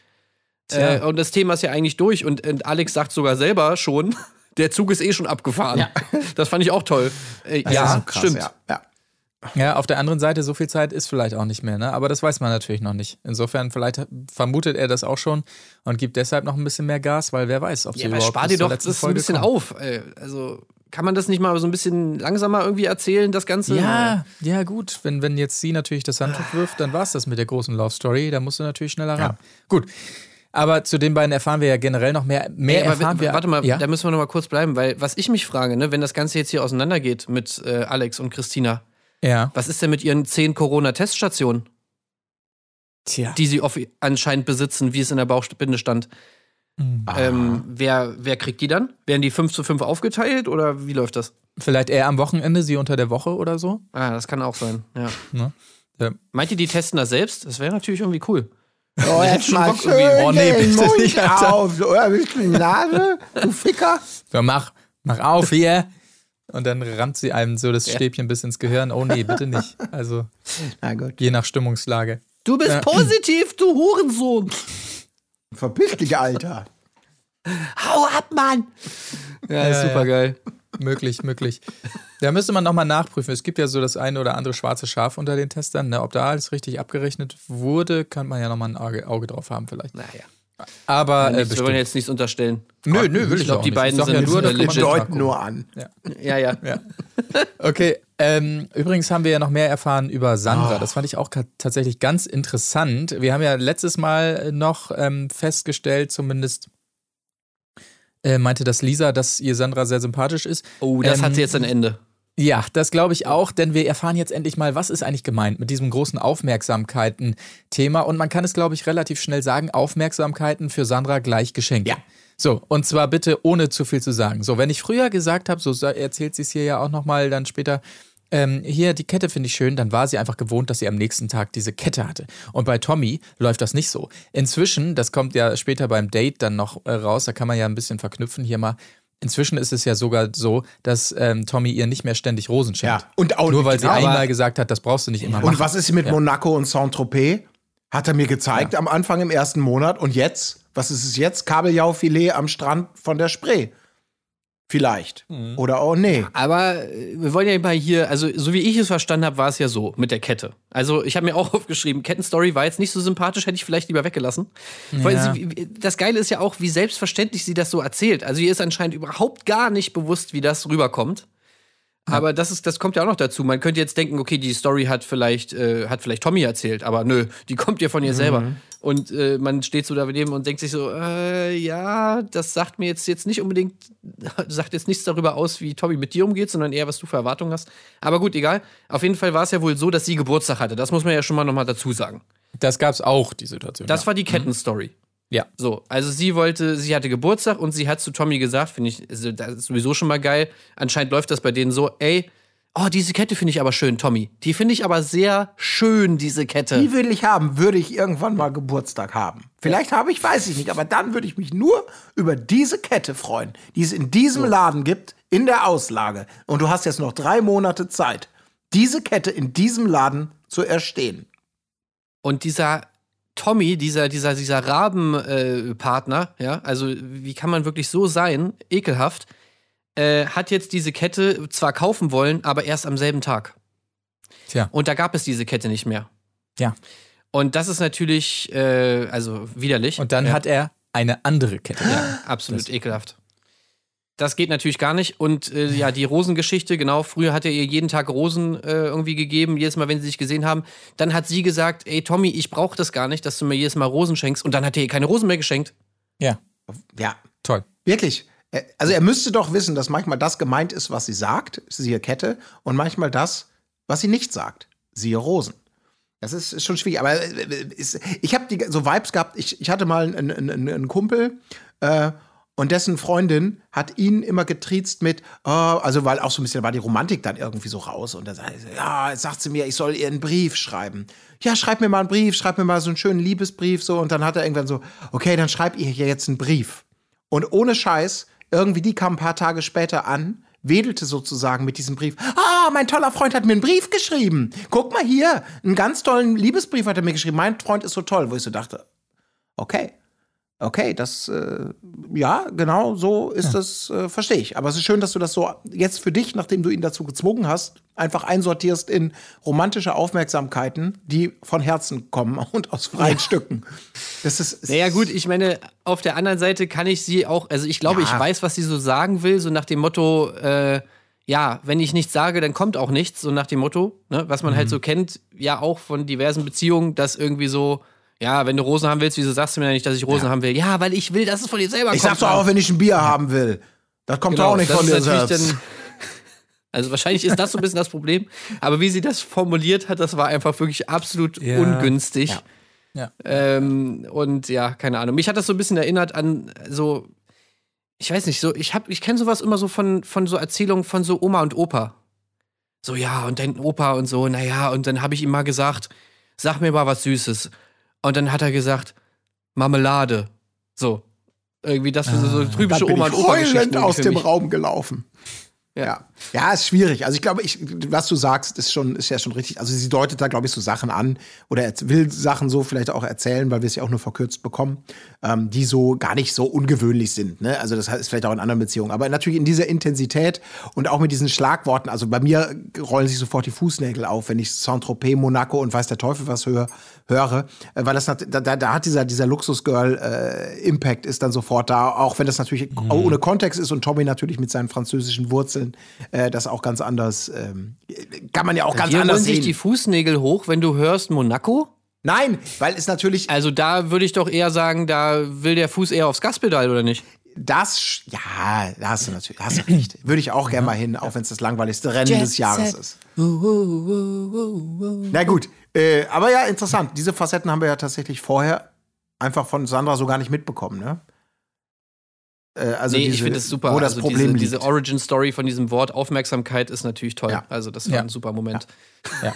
Äh, und das Thema ist ja eigentlich durch. Und, und Alex sagt sogar selber schon, der Zug ist eh schon abgefahren. Das fand ich auch toll. Äh, Das ja, ist so krass, stimmt. Ja, ja. Ja, auf der anderen Seite, so viel Zeit ist vielleicht auch nicht mehr, ne? Aber das weiß man natürlich noch nicht. Insofern, vielleicht vermutet er das auch schon und gibt deshalb noch ein bisschen mehr Gas, weil wer weiß, ob sie Ja, aber überhaupt spar dir doch das ein Folge bisschen kommen. auf. Ey. Also kann man das nicht mal so ein bisschen langsamer irgendwie erzählen, das Ganze? Ja, ja, gut. Wenn, wenn jetzt sie natürlich das Handtuch wirft, dann war es das mit der großen Love Story. Da musst du natürlich schneller ran. Gut. Aber zu den beiden erfahren wir ja generell noch mehr. Mehr aber erfahren wir. warte mal, ja? da müssen wir noch mal kurz bleiben, weil was ich mich frage, ne, wenn das Ganze jetzt hier auseinandergeht mit äh, Alex und Christina, ja. was ist denn mit ihren zehn Corona-Teststationen, Tja. die sie anscheinend besitzen, wie es in der Bauchbinde stand? Mhm. Ähm, wer, wer kriegt die dann? Werden die 5 zu 5 aufgeteilt oder wie läuft das? Vielleicht eher am Wochenende, sie unter der Woche oder so. Ah, das kann auch sein, ja. Ne? Ja. Meint ihr, die testen das selbst? Das wäre natürlich irgendwie cool. Oh, hätte jetzt schon mal Bock schön irgendwie. Oh, nee, den bitte Mund nicht, Alter. auf. Oder willst du die Nase? Du Ficker. So, mach, mach auf hier. Und dann rammt sie einem so das Stäbchen bis ins Gehirn. Oh nee, bitte nicht. Also Na gut. je nach Stimmungslage. Du bist Ja. positiv, du Hurensohn. Verpiss dich, Alter. Hau ab, Mann. Ja, ist Ja, super geil. Möglich, möglich. Da müsste man nochmal nachprüfen. Es gibt ja so das eine oder andere schwarze Schaf unter den Testern. Ne? Ob da alles richtig abgerechnet wurde, kann man ja nochmal ein Auge, Auge drauf haben vielleicht. Naja. Aber äh, wir wollen jetzt nichts unterstellen. Nö, nö, will ich ich auch die nicht. beiden sag ja sind nur, äh, das Deuten nur an. Ja, ja. Ja. Okay, ähm, übrigens haben wir ja noch mehr erfahren über Sandra. Das fand ich auch tatsächlich ganz interessant. Wir haben ja letztes Mal noch ähm, festgestellt, zumindest äh, meinte das Lisa, dass ihr Sandra sehr sympathisch ist. Oh, das Ähm, hat sie jetzt ein Ende. Ja, das glaube ich auch, denn wir erfahren jetzt endlich mal, was ist eigentlich gemeint mit diesem großen Aufmerksamkeiten-Thema. Und man kann es, glaube ich, relativ schnell sagen, Aufmerksamkeiten für Sandra gleich Geschenke. Ja. So, und zwar bitte ohne zu viel zu sagen. So, wenn ich früher gesagt habe, so erzählt sie es hier ja auch nochmal dann später, ähm, hier, die Kette finde ich schön, dann war sie einfach gewohnt, dass sie am nächsten Tag diese Kette hatte. Und bei Tommy läuft das nicht so. Inzwischen, das kommt ja später beim Date dann noch äh, raus, da kann man ja ein bisschen verknüpfen hier mal. Inzwischen ist es ja sogar so, dass ähm, Tommy ihr nicht mehr ständig Rosen schenkt. Ja, und auch Nur weil sie einmal gesagt hat, das brauchst du nicht immer Und machen. was ist mit Monaco und Saint-Tropez? Hat er mir gezeigt am Anfang im ersten Monat. Und jetzt? Was ist es jetzt? Kabeljaufilet am Strand von der Spree. Vielleicht. Mhm. Oder auch nee. Aber äh, wir wollen ja mal hier, also so wie ich es verstanden habe, war es ja so mit der Kette. Also ich habe mir auch aufgeschrieben, Kettenstory war jetzt nicht so sympathisch, hätte ich vielleicht lieber weggelassen. Weil Ja. sie, wie- das Geile ist ja auch, wie selbstverständlich sie das so erzählt. Also ihr ist anscheinend überhaupt gar nicht bewusst, wie das rüberkommt. Aber das ist, das kommt ja auch noch dazu. Man könnte jetzt denken, okay, die Story hat vielleicht, äh, hat vielleicht Tommy erzählt, aber nö, die kommt ja von ihr selber. Und äh, man steht so daneben und denkt sich so, äh, ja, das sagt mir jetzt, jetzt nicht unbedingt, sagt jetzt nichts darüber aus, wie Tommy mit dir umgeht, sondern eher, was du für Erwartungen hast. Aber gut, egal. Auf jeden Fall war es ja wohl so, dass sie Geburtstag hatte. Das muss man ja schon mal nochmal dazu sagen. Das gab es auch, die Situation. Das ja. war die Kettenstory. Ja. So, also sie wollte, sie hatte Geburtstag und sie hat zu Tommy gesagt, finde ich, also das ist sowieso schon mal geil. Anscheinend läuft das bei denen so, ey, oh, diese Kette finde ich aber schön, Tommy. Die finde ich aber sehr schön, diese Kette. Die will ich haben, würde ich irgendwann mal Geburtstag haben. Vielleicht habe ich, weiß ich nicht, aber dann würde ich mich nur über diese Kette freuen, die es in diesem Laden gibt, in der Auslage. Und du hast jetzt noch drei Monate Zeit, diese Kette in diesem Laden zu erstehen. Und dieser Tommy, dieser, dieser, dieser Rabenpartner, äh, ja, also wie kann man wirklich so sein, ekelhaft, äh, hat jetzt diese Kette zwar kaufen wollen, aber erst am selben Tag. Tja. Und da gab es diese Kette nicht mehr. Ja. Und das ist natürlich, äh, also widerlich. Und dann ja. hat er eine andere Kette. Ja, absolut ekelhaft. Das geht natürlich gar nicht. Und äh, ja, die Rosengeschichte, genau. Früher hat er ihr jeden Tag Rosen äh, irgendwie gegeben, jedes Mal, wenn sie sich gesehen haben. Dann hat sie gesagt: Ey, Tommy, ich brauche das gar nicht, dass du mir jedes Mal Rosen schenkst. Und dann hat er ihr keine Rosen mehr geschenkt. Ja, Ja, toll. Wirklich. Äh, Also er müsste doch wissen, dass manchmal das gemeint ist, was sie sagt, siehe Kette, und manchmal das, was sie nicht sagt, siehe Rosen. Das ist, ist schon schwierig, aber äh, ist, ich habe so Vibes gehabt. Ich, ich hatte mal einen, einen, einen Kumpel äh, und dessen Freundin hat ihn immer getriezt mit, oh, also weil auch so ein bisschen war die Romantik dann irgendwie so raus und dann sagt sie, ja, sagt sie mir, ich soll ihr einen Brief schreiben. Ja, schreib mir mal einen Brief, schreib mir mal so einen schönen Liebesbrief so und dann hat er irgendwann so, okay, dann schreib ihr jetzt einen Brief. Und ohne Scheiß, irgendwie die kam ein paar Tage später an, wedelte sozusagen mit diesem Brief. Ah, mein toller Freund hat mir einen Brief geschrieben. Guck mal hier, einen ganz tollen Liebesbrief hat er mir geschrieben. Mein Freund ist so toll, wo ich so dachte, okay. Okay, das, äh, ja, genau, so ist das, äh, verstehe ich. Aber es ist schön, dass du das so jetzt für dich, nachdem du ihn dazu gezwungen hast, einfach einsortierst in romantische Aufmerksamkeiten, die von Herzen kommen und aus freien Stücken. Das ist, Naja, gut, ich meine, auf der anderen Seite kann ich sie auch, also ich glaube, Ja. ich weiß, was sie so sagen will, so nach dem Motto, äh, ja, wenn ich nichts sage, dann kommt auch nichts, so nach dem Motto, ne, was man halt so kennt, ja auch von diversen Beziehungen, dass irgendwie so, Ja, wenn du Rosen haben willst, wieso sagst du mir ja nicht, dass ich Rosen haben will? Ja, weil ich will, dass es von dir selber Ich kommt. sag doch auch, wenn ich ein Bier haben will. Das kommt doch Genau, auch nicht von dir selbst. dann- Also wahrscheinlich ist das so ein bisschen das Problem. Aber wie sie das formuliert hat, das war einfach wirklich absolut Ja. ungünstig. Ja. Ja. Ähm, und ja, keine Ahnung. Mich hat das so ein bisschen erinnert an so, ich weiß nicht, so, ich hab, ich kenne sowas immer so von, von so Erzählungen von so Oma und Opa. So, ja, und dein Opa und so, naja, und dann habe ich ihm mal gesagt, sag mir mal was Süßes. Und dann hat er gesagt, Marmelade. So. Irgendwie das für so, so Dann typische Oma und Opa heulend aus dem. Raum gelaufen. Ja. Ja. ja, ist schwierig. Also ich glaube, ich, was du sagst, ist schon, ist ja schon richtig. Also sie deutet da, glaube ich, so Sachen an oder er will Sachen so vielleicht auch erzählen, weil wir es ja auch nur verkürzt bekommen, ähm, die so gar nicht so ungewöhnlich sind. Ne? Also das ist vielleicht auch in anderen Beziehungen. Aber natürlich in dieser Intensität und auch mit diesen Schlagworten. Also bei mir rollen sich sofort die Fußnägel auf, wenn ich Saint-Tropez, Monaco und weiß der Teufel was höre, höre. Äh, weil das da, da, hat dieser, dieser Luxusgirl-Impact ist dann sofort da, auch wenn das natürlich Mhm. ohne Kontext ist und Tommy natürlich mit seinen französischen Wurzeln äh, das auch ganz anders, ähm, kann man ja auch ganz Hier anders rollen sich sehen. die Fußnägel hoch, wenn du hörst Monaco? Nein, weil es natürlich Also da würde ich doch eher sagen, da will der Fuß eher aufs Gaspedal, oder nicht? das, ja, da hast du natürlich, hast du recht. Würde ich auch gerne mal hin, auch wenn es das langweiligste Rennen des Jahres ist. Na gut, äh, aber ja, interessant. Diese Facetten haben wir ja tatsächlich vorher einfach von Sandra so gar nicht mitbekommen, ne? Äh, also nee, diese, ich finde es super. Wo das also Problem diese, liegt. diese Origin-Story von diesem Wort Aufmerksamkeit ist natürlich toll. Ja. Also das war Ja. ein super Moment. Ja.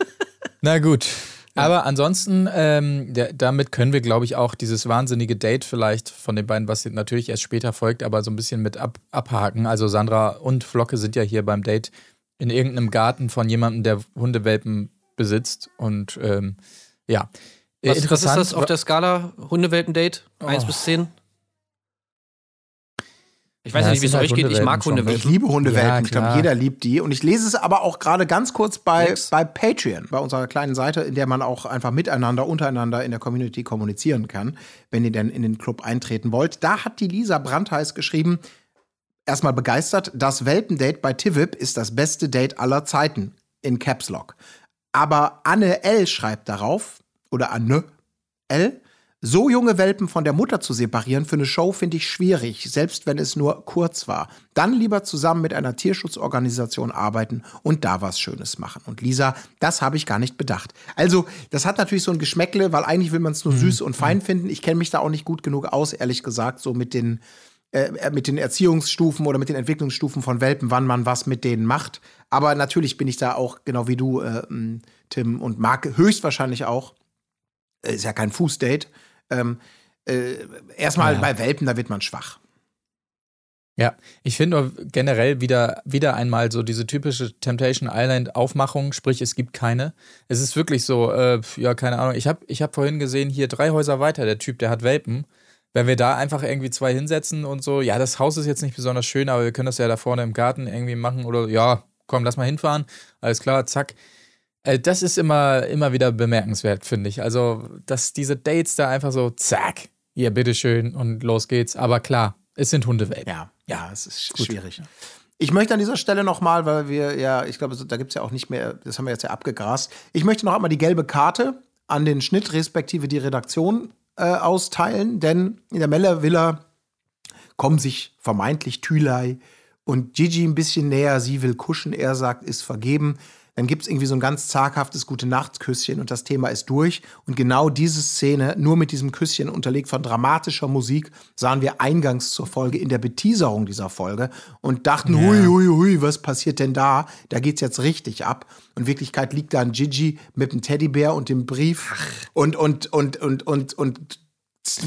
Na gut. Aber ansonsten, ähm, der, damit können wir, glaube ich, auch dieses wahnsinnige Date vielleicht von den beiden, was natürlich erst später folgt, aber so ein bisschen mit ab, abhaken. Also Sandra und Flocke sind ja hier beim Date in irgendeinem Garten von jemandem, der Hundewelpen besitzt. Und ähm, ja. Was, was ist das auf der Skala Hundewelpen-Date? Eins Oh. bis zehn? Ich weiß Ja, nicht, wie es sind halt euch geht. Ich mag Hundewelpen. Ich liebe Hundewelpen. Ja, ich glaube, jeder liebt die. Und ich lese es aber auch gerade ganz kurz bei, Nix. bei Patreon, bei unserer kleinen Seite, in der man auch einfach miteinander, untereinander in der Community kommunizieren kann, wenn ihr denn in den Club eintreten wollt. Da hat die Lisa Brandheiß geschrieben, erstmal begeistert, das Welpendate bei Tivip ist das beste Date aller Zeiten in Caps Lock. Aber Anne L. schreibt darauf, oder Anne L., so junge Welpen von der Mutter zu separieren für eine Show finde ich schwierig, selbst wenn es nur kurz war. Dann lieber zusammen mit einer Tierschutzorganisation arbeiten und da was Schönes machen. Und Lisa, das habe ich gar nicht bedacht. Also, das hat natürlich so ein Geschmäckle, weil eigentlich will man es nur süß und fein finden. Ich kenne mich da auch nicht gut genug aus, ehrlich gesagt, so mit den äh, mit den Erziehungsstufen oder mit den Entwicklungsstufen von Welpen, wann man was mit denen macht. Aber natürlich bin ich da auch, genau wie du, äh, Tim, und Marc höchstwahrscheinlich auch. Äh, Ist ja kein Fußdate. Ähm, äh, erstmal Ja. bei Welpen, da wird man schwach. Ja, ich finde generell wieder, wieder einmal so diese typische Temptation Island Aufmachung, sprich es gibt keine. Es ist wirklich so, äh, ja, keine Ahnung. Ich habe ich hab vorhin gesehen, hier drei Häuser weiter, der Typ, der hat Welpen. Wenn wir da einfach irgendwie zwei hinsetzen und so, ja, das Haus ist jetzt nicht besonders schön, aber wir können das ja da vorne im Garten irgendwie machen oder ja, komm, lass mal hinfahren. Alles klar, zack. Äh, Das ist immer, immer wieder bemerkenswert, finde ich. Also, dass diese Dates da einfach so, zack, hier, bitteschön und los geht's. Aber klar, es sind Hundewelpen. Ja, ja, es ist sch- schwierig. Ich möchte an dieser Stelle nochmal, weil wir ja, ich glaube, da gibt es ja auch nicht mehr, das haben wir jetzt ja abgegrast. Ich möchte noch einmal die gelbe Karte an den Schnitt respektive die Redaktion äh, austeilen, denn in der Meller Villa kommen sich vermeintlich Thülei und Gigi ein bisschen näher. Sie will kuschen, er sagt, ist vergeben. Dann gibt es irgendwie so ein ganz zaghaftes Gute-Nacht-Küsschen und das Thema ist durch. Und genau diese Szene, nur mit diesem Küsschen unterlegt von dramatischer Musik, sahen wir eingangs zur Folge in der Beteaserung dieser Folge und dachten, hui, hui, hui, was passiert denn da? Da geht's jetzt richtig ab. Und in Wirklichkeit liegt da ein Gigi mit dem Teddybär und dem Brief und, und, und, und, und, und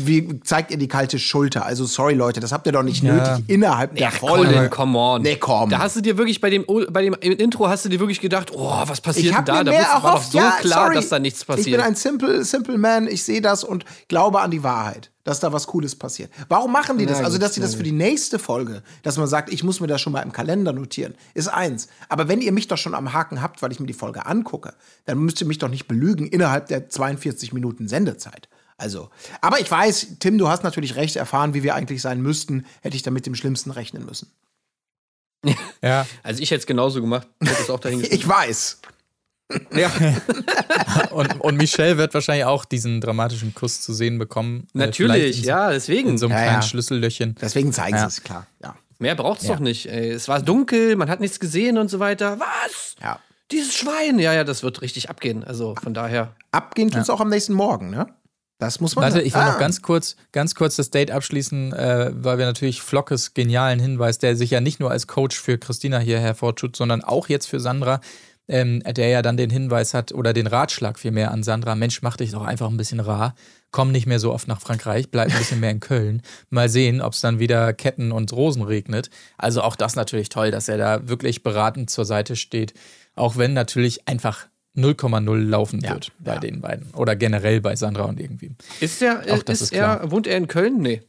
wie zeigt ihr die kalte Schulter? Also sorry Leute, das habt ihr doch nicht Ja. nötig innerhalb der Colin, Folge. come on. Nee, komm. Da hast du dir wirklich bei dem, bei dem Intro hast du dir wirklich gedacht, oh, was passiert Ich denn habe da? mir Da mehr wusste- war doch erhofft. so ja, klar, sorry. dass da nichts Ich bin passiert. ein simple, simple Man. Ich sehe das und glaube an die Wahrheit, dass da was Cooles passiert. Warum machen die das? Also, dass sie das für die nächste Folge, dass man sagt, ich muss mir das schon mal im Kalender notieren, ist eins. Aber wenn ihr mich doch schon am Haken habt, weil ich mir die Folge angucke, dann müsst ihr mich doch nicht belügen innerhalb der 42 Minuten Sendezeit. Also, aber ich weiß, Tim, du hast natürlich recht erfahren, wie wir eigentlich sein müssten, hätte ich damit dem Schlimmsten rechnen müssen. Ja, also ich hätte es genauso gemacht. Ich hätte es auch dahin geschrieben. Ich weiß. Ja, Und, und Michelle wird wahrscheinlich auch diesen dramatischen Kuss zu sehen bekommen. Äh, natürlich, in, ja, deswegen. In so einem Ja, kleinen ja. Schlüssellöchchen. Deswegen zeigen Ja. sie es, klar. Ja. Mehr braucht's Ja. doch nicht. Ey. Es war dunkel, man hat nichts gesehen und so weiter. Was? ja. Dieses Schwein. Ja, ja, das wird richtig abgehen. Also von daher. Abgehen tut's auch am nächsten Morgen, ne? Das muss man Warte, ich will Ah. noch ganz kurz, ganz kurz das Date abschließen, äh, weil wir natürlich Flockes genialen Hinweis, der sich ja nicht nur als Coach für Christina hier hervortut, sondern auch jetzt für Sandra, ähm, der ja dann den Hinweis hat oder den Ratschlag vielmehr an Sandra, Mensch, mach dich doch einfach ein bisschen rar, komm nicht mehr so oft nach Frankreich, bleib ein bisschen mehr in Köln, mal sehen, ob es dann wieder Ketten und Rosen regnet. Also auch das natürlich toll, dass er da wirklich beratend zur Seite steht, auch wenn natürlich einfach 0,0 laufen Ja, wird bei ja. den beiden oder generell bei Sandra und irgendwie. Ist der, Auch das ist ist er, wohnt er in Köln? Nee.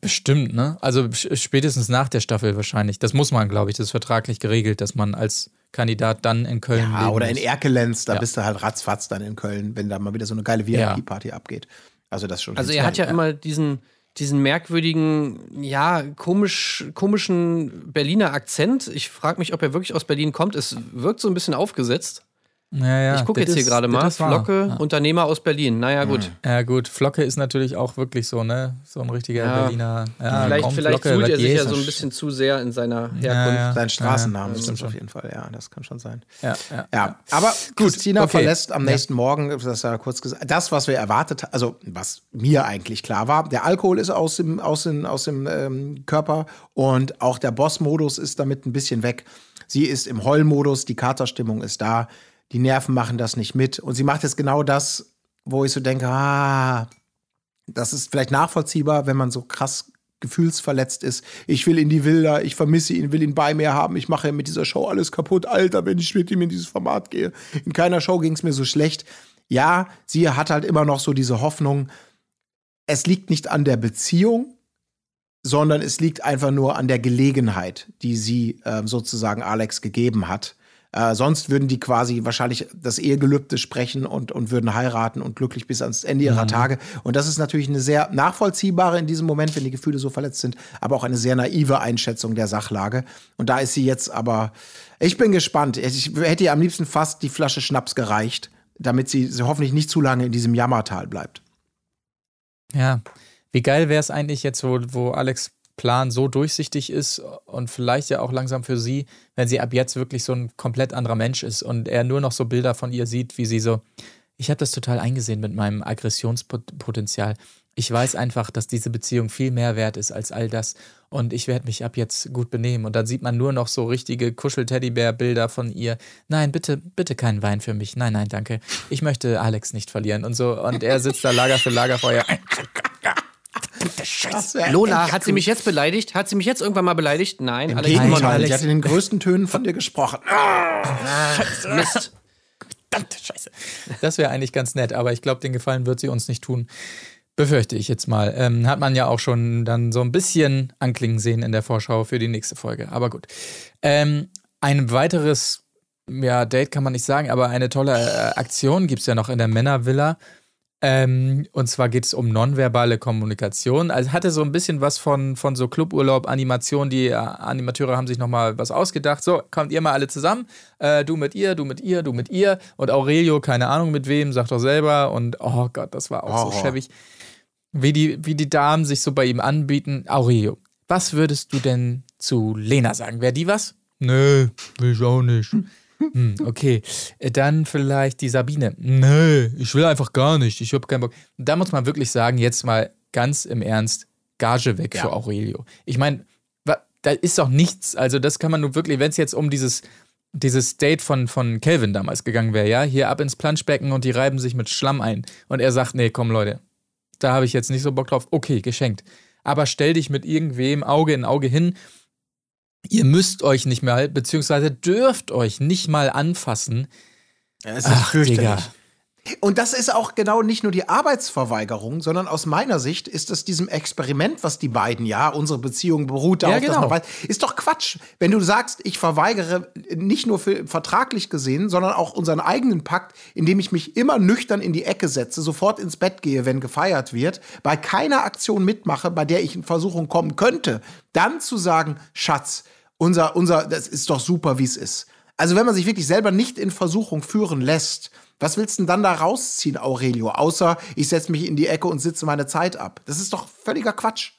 Bestimmt, ne? Also spätestens nach der Staffel wahrscheinlich. Das muss man, glaube ich, das ist vertraglich geregelt, dass man als Kandidat dann in Köln Ja, leben oder in. Erkelenz, da Ja. bist du halt ratzfatz dann in Köln, wenn da mal wieder so eine geile VIP-Party abgeht. Also das schon. Also er hat ja immer diesen, diesen merkwürdigen, ja, komisch, komischen Berliner Akzent. Ich frage mich, ob er wirklich aus Berlin kommt. Es wirkt so ein bisschen aufgesetzt. Ja, ja, ich gucke jetzt hier ist- gerade mal. Flocke, Ja. Unternehmer aus Berlin. Naja, gut. Ja, gut. Flocke ist natürlich auch wirklich so, ne? So ein richtiger Ja. Berliner. Ja, vielleicht komm, vielleicht Flocke, was er sich ja so ein bisschen zu sehr in seiner Herkunft. Ja, ja. Sein Straßennamen Ja, ja, stimmt auf jeden Fall, ja, das kann schon sein. Ja, ja. Ja, aber Christina okay. verlässt am Ja. nächsten Morgen, das war kurz gesagt, das, was wir erwartet haben, also was mir eigentlich klar war, der Alkohol ist aus dem, aus dem, aus dem ähm, Körper und auch der Boss-Modus ist damit ein bisschen weg. Sie ist im Heulmodus, die Katerstimmung ist da, die Nerven machen das nicht mit und sie macht jetzt genau das, wo ich so denke, ah, das ist vielleicht nachvollziehbar, wenn man so krass gefühlsverletzt ist. Ich will in die Villa, ich vermisse ihn, will ihn bei mir haben. Ich mache mit dieser Show alles kaputt. Alter, wenn ich mit ihm in dieses Format gehe. In keiner Show ging es mir so schlecht. Ja, sie hat halt immer noch so diese Hoffnung, es liegt nicht an der Beziehung, sondern es liegt einfach nur an der Gelegenheit, die sie äh, sozusagen Alex gegeben hat. Äh, sonst würden die quasi wahrscheinlich das Ehegelübde sprechen und, und würden heiraten und glücklich bis ans Ende ihrer Tage. Und das ist natürlich eine sehr nachvollziehbare in diesem Moment, wenn die Gefühle so verletzt sind, aber auch eine sehr naive Einschätzung der Sachlage. Und da ist sie jetzt aber, ich bin gespannt. Ich hätte ihr am liebsten fast die Flasche Schnaps gereicht, damit sie, sie hoffentlich nicht zu lange in diesem Jammertal bleibt. Ja, wie geil wäre es eigentlich jetzt, wo, wo Alex Plan so durchsichtig ist und vielleicht ja auch langsam für sie, wenn sie ab jetzt wirklich so ein komplett anderer Mensch ist und er nur noch so Bilder von ihr sieht, wie sie so, ich habe das total eingesehen mit meinem Aggressionspotenzial. Ich weiß einfach, dass diese Beziehung viel mehr wert ist als all das und ich werde mich ab jetzt gut benehmen. Und dann sieht man nur noch so richtige Kuschel-Teddybär-Bilder von ihr. Nein, bitte, bitte keinen Wein für mich. Nein, nein, danke. Ich möchte Alex nicht verlieren und so. Und er sitzt da Lager für Lagerfeuer. Wär Lola, hat sie mich jetzt beleidigt? Hat sie mich jetzt irgendwann mal beleidigt? Nein, Im Alex, Gegenteil, Alex- sie hat in den größten Tönen von dir gesprochen. nicht. Mist. Verdammte Scheiße. Das wäre eigentlich ganz nett, aber ich glaube, den Gefallen wird sie uns nicht tun. Befürchte ich jetzt mal. Ähm, hat man ja auch schon dann so ein bisschen anklingen sehen in der Vorschau für die nächste Folge. Aber gut. Ähm, ein weiteres, ja, Date kann man nicht sagen, aber eine tolle äh, Aktion gibt es ja noch in der Männervilla. Ähm, und zwar geht es um nonverbale Kommunikation. Also hatte so ein bisschen was von, von so Cluburlaub, Animation. Die äh, Animateure haben sich nochmal was ausgedacht. So, kommt ihr mal alle zusammen. Äh, du mit ihr, du mit ihr, du mit ihr. Und Aurelio, keine Ahnung mit wem, sagt doch selber. Und oh Gott, das war auch so Horror. schäbig. Wie die, wie die Damen sich so bei ihm anbieten. Aurelio, was würdest du denn zu Lena sagen? Wäre die was? Nö, will ich auch nicht. Hm, okay, Äh, dann vielleicht die Sabine. Nö, ich will einfach gar nicht. Ich habe keinen Bock. Da muss man wirklich sagen, jetzt mal ganz im Ernst, Gage weg Ja. für Aurelio. Ich meine, da ist doch nichts. Also, das kann man nur wirklich, wenn es jetzt um dieses, dieses Date von, von Calvin damals gegangen wäre, ja, hier ab ins Planschbecken und die reiben sich mit Schlamm ein. Und er sagt, nee, komm, Leute, da habe ich jetzt nicht so Bock drauf. Okay, geschenkt. Aber stell dich mit irgendwem Auge in Auge hin. Ihr müsst euch nicht mal, beziehungsweise dürft euch nicht mal anfassen. Es Ach, Digga. Und das ist auch genau nicht nur die Arbeitsverweigerung, sondern aus meiner Sicht ist es diesem Experiment, was die beiden, ja, unsere Beziehung beruht darauf, Ja, dass genau. man weiß, ist doch Quatsch. Wenn du sagst, ich verweigere nicht nur für, vertraglich gesehen, sondern auch unseren eigenen Pakt, indem ich mich immer nüchtern in die Ecke setze, sofort ins Bett gehe, wenn gefeiert wird, bei keiner Aktion mitmache, bei der ich in Versuchung kommen könnte, dann zu sagen, Schatz, unser, unser, das ist doch super, wie es ist. Also wenn man sich wirklich selber nicht in Versuchung führen lässt, was willst du denn dann da rausziehen, Aurelio? Außer ich setze mich in die Ecke und sitze meine Zeit ab. Das ist doch völliger Quatsch.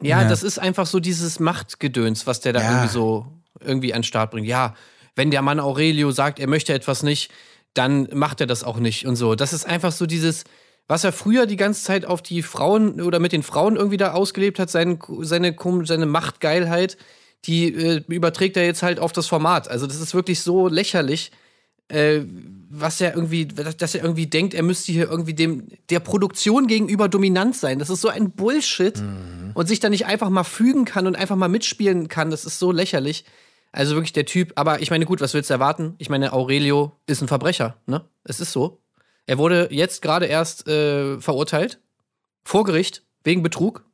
Ja, Ja. das ist einfach so dieses Machtgedöns, was der da Ja. irgendwie so irgendwie an den Start bringt. Ja, wenn der Mann Aurelio sagt, er möchte etwas nicht, dann macht er das auch nicht und so. Das ist einfach so dieses, was er früher die ganze Zeit auf die Frauen oder mit den Frauen irgendwie da ausgelebt hat, sein, seine, kom- seine Machtgeilheit, die äh, überträgt er jetzt halt auf das Format. Also das ist wirklich so lächerlich, äh, was er irgendwie, dass er irgendwie denkt, er müsste hier irgendwie dem der Produktion gegenüber dominant sein. Das ist so ein Bullshit und sich da nicht einfach mal fügen kann und einfach mal mitspielen kann. Das ist so lächerlich. Also wirklich der Typ. Aber ich meine, gut, was willst du erwarten? Ich meine, Aurelio ist ein Verbrecher. Ne, es ist so. Er wurde jetzt gerade erst äh, verurteilt vor Gericht wegen Betrug,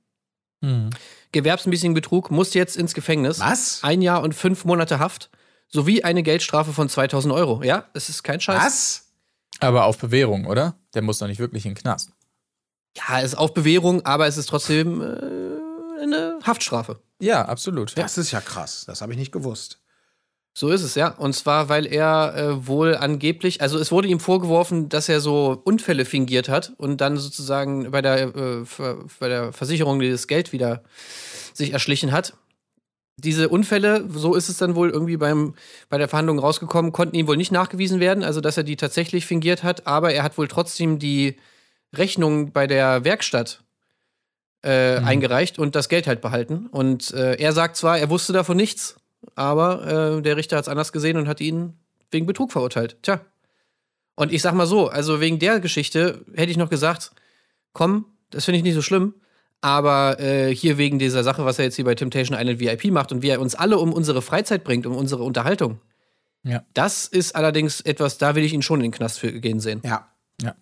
Mhm. Gewerbsmäßigen Betrug, muss jetzt ins Gefängnis. Was? Ein Jahr und fünf Monate Haft sowie eine Geldstrafe von 2000 Euro. Ja, es ist kein Scheiß. Was? Aber auf Bewährung, oder? Der muss doch nicht wirklich in den Knast. Ja, es ist auf Bewährung, aber es ist trotzdem äh, eine Haftstrafe. Ja, absolut. Ja. Das ist ja krass. Das habe ich nicht gewusst. So ist es, ja. Und zwar, weil er äh, wohl angeblich, also es wurde ihm vorgeworfen, dass er so Unfälle fingiert hat und dann sozusagen bei der, äh, bei der Versicherung dieses Geld wieder sich erschlichen hat. Diese Unfälle, so ist es dann wohl irgendwie beim, bei der Verhandlung rausgekommen, konnten ihm wohl nicht nachgewiesen werden, also dass er die tatsächlich fingiert hat, aber er hat wohl trotzdem die Rechnung bei der Werkstatt äh, eingereicht und das Geld halt behalten. Und äh, er sagt zwar, er wusste davon nichts, aber äh, der Richter hat es anders gesehen und hat ihn wegen Betrug verurteilt. Tja. Und ich sag mal so, also wegen der Geschichte hätte ich noch gesagt, komm, das finde ich nicht so schlimm. Aber äh, hier wegen dieser Sache, was er jetzt hier bei Temptation Island VIP macht und wie er uns alle um unsere Freizeit bringt, um unsere Unterhaltung. Ja. Das ist allerdings etwas, da will ich ihn schon in den Knast für gehen sehen. Ja.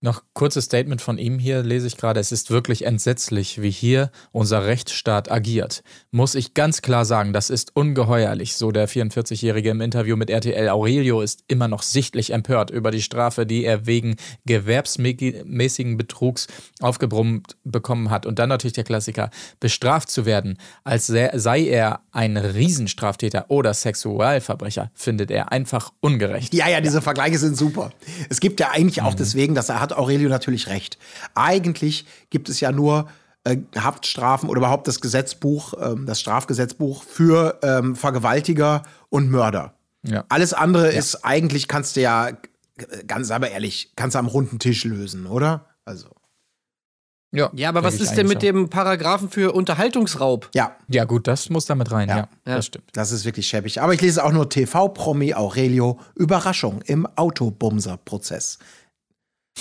Noch kurzes Statement von ihm hier lese ich gerade. Es ist wirklich entsetzlich, wie hier unser Rechtsstaat agiert. Muss ich ganz klar sagen, das ist ungeheuerlich, so der 44-Jährige im Interview mit RTL. Aurelio ist immer noch sichtlich empört über die Strafe, die er wegen gewerbsmäßigen Betrugs aufgebrummt bekommen hat. Und dann natürlich der Klassiker, bestraft zu werden, als sei er ein Riesenstraftäter oder Sexualverbrecher, findet er einfach ungerecht. Ja, ja, diese Vergleiche sind super. Es gibt ja eigentlich auch deswegen, das hat Aurelio natürlich recht. Eigentlich gibt es ja nur äh, Haftstrafen oder überhaupt das Gesetzbuch, ähm, das Strafgesetzbuch für ähm, Vergewaltiger und Mörder. Ja. Alles andere ist eigentlich, kannst du ja, äh, ganz aber ehrlich, kannst du am runden Tisch lösen, oder? Also, Ja, Ja, aber was ist denn mit dem Paragraphen für Unterhaltungsraub? ja, Ja, gut, das muss damit rein, ja. Ja. Ja. Das stimmt. das ist wirklich schäbig. Aber ich lese auch nur TV-Promi Aurelio, Überraschung im Autobumser-Prozess.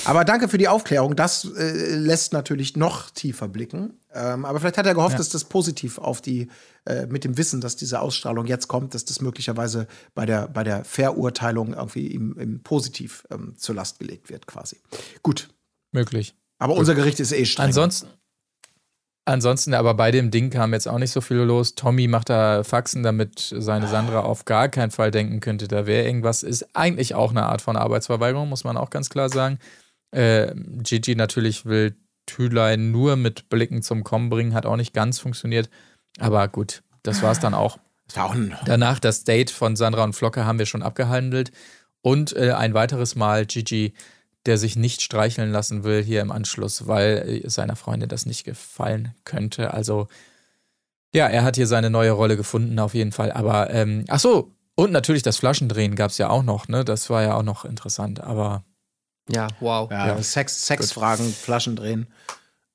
Aber danke für die Aufklärung. Das äh, lässt natürlich noch tiefer blicken. Ähm, aber vielleicht hat er gehofft, Ja. dass das positiv auf die, äh, mit dem Wissen, dass diese Ausstrahlung jetzt kommt, dass das möglicherweise bei der, bei der Verurteilung irgendwie ihm, ihm positiv ähm, zur Last gelegt wird, quasi. Gut. Möglich. Aber unser Gericht ist eh streng. Ansonsten, ansonsten, aber bei dem Ding kam jetzt auch nicht so viel los. Tommy macht da Faxen, damit seine Sandra auf gar keinen Fall denken könnte, da wäre irgendwas. Ist eigentlich auch eine Art von Arbeitsverweigerung, muss man auch ganz klar sagen. Äh, Gigi natürlich will Thülein nur mit Blicken zum Kommen bringen, hat auch nicht ganz funktioniert. Aber gut, das war es dann auch. Das war auch ein Danach das Date von Sandra und Flocke haben wir schon abgehandelt. Und äh, ein weiteres Mal Gigi, der sich nicht streicheln lassen will hier im Anschluss, weil äh, seiner Freundin das nicht gefallen könnte. Also, ja, er hat hier seine neue Rolle gefunden, auf jeden Fall. Aber, ähm, ach so, und natürlich das Flaschendrehen gab es ja auch noch, ne? Das war ja auch noch interessant. Aber Ja, wow. Ja, Ja. Sex, Sexfragen, Flaschen drehen.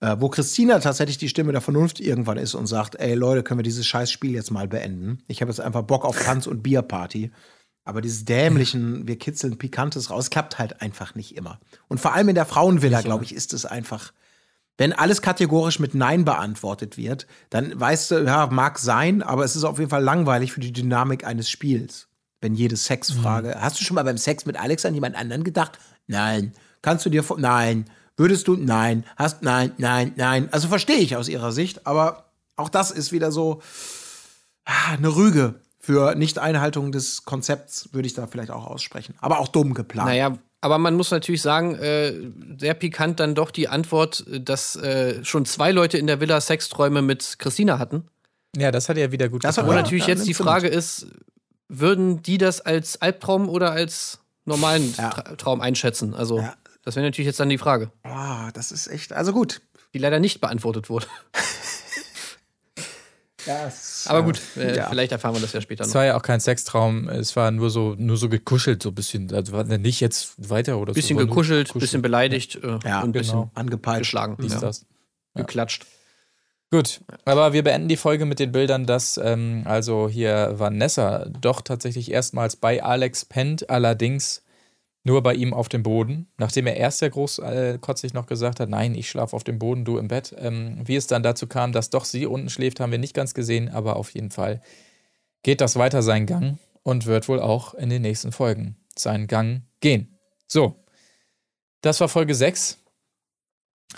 Äh, wo Christina tatsächlich die Stimme der Vernunft irgendwann ist und sagt, ey Leute, können wir dieses scheiß Spiel jetzt mal beenden? Ich habe jetzt einfach Bock auf Tanz- und Bierparty. Aber dieses dämlichen, wir kitzeln Pikantes raus, klappt halt einfach nicht immer. Und vor allem in der Frauenvilla, glaube ich, ist es einfach, wenn alles kategorisch mit Nein beantwortet wird, dann weißt du, ja, mag sein, aber es ist auf jeden Fall langweilig für die Dynamik eines Spiels. Wenn jede Sexfrage, hast du schon mal beim Sex mit Alex an jemand anderen gedacht? Nein. Kannst du dir vor, nein. Würdest du, nein. Hast, nein, nein, nein. Also verstehe ich aus ihrer Sicht, aber auch das ist wieder so ah, eine Rüge. Für Nicht-Einhaltung des Konzepts würde ich da vielleicht auch aussprechen. Aber auch dumm geplant. Naja, aber man muss natürlich sagen, äh, sehr pikant dann doch die Antwort, dass äh, schon zwei Leute in der Villa Sexträume mit Christina hatten. ja, das hat er wieder gut Das hat Wo natürlich ja, jetzt die Frage ist, würden die das als Albtraum oder als normalen Ja. Tra Traum einschätzen? Also, Ja. das wäre natürlich jetzt dann die Frage, Boah, das ist echt, also gut. die leider nicht beantwortet wurde. Das, Aber gut, äh, ja. vielleicht erfahren wir das ja später Es noch. war ja auch kein Sextraum, es war nur so, nur so gekuschelt, so ein bisschen. Also war nicht jetzt weiter oder Bisschen so. nur gekuschelt, bisschen beleidigt äh, Ja, und ein bisschen genau. angepeitscht. geschlagen, Dies, ja. das. geklatscht. Gut, aber wir beenden die Folge mit den Bildern, dass ähm, also hier Vanessa doch tatsächlich erstmals bei Alex pennt, allerdings nur bei ihm auf dem Boden, nachdem er erst sehr großkotzig noch gesagt hat, nein, ich schlafe auf dem Boden, du im Bett. Ähm, wie es dann dazu kam, dass doch sie unten schläft, haben wir nicht ganz gesehen, aber auf jeden Fall geht das weiter seinen Gang und wird wohl auch in den nächsten Folgen seinen Gang gehen. So, das war Folge 6.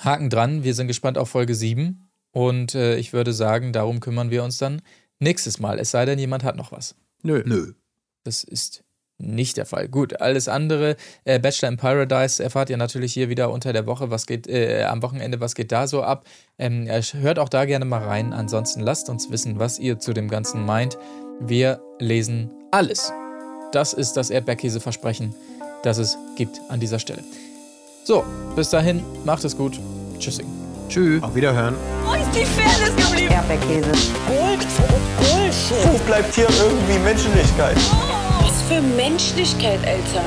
Haken dran, wir sind gespannt auf Folge 7. Und äh, ich würde sagen, darum kümmern wir uns dann nächstes Mal. Es sei denn, jemand hat noch was. Nö. Nö. Das ist nicht der Fall. Gut, alles andere, äh, Bachelor in Paradise, erfahrt ihr natürlich hier wieder unter der Woche, was geht, äh, am Wochenende, was geht da so ab. Ähm, äh, hört auch da gerne mal rein. Ansonsten lasst uns wissen, was ihr zu dem Ganzen meint. Wir lesen alles. Das ist das Erdbeerkäse-Versprechen, das es gibt an dieser Stelle. So, bis dahin, macht es gut. Tschüssing. Tschüss. Auf Wiederhören. Wo ist die Fairness geblieben? Erdbeerkäse. Gold, Bullshit. Wo bleibt hier irgendwie Menschlichkeit? Was für Menschlichkeit, Alter.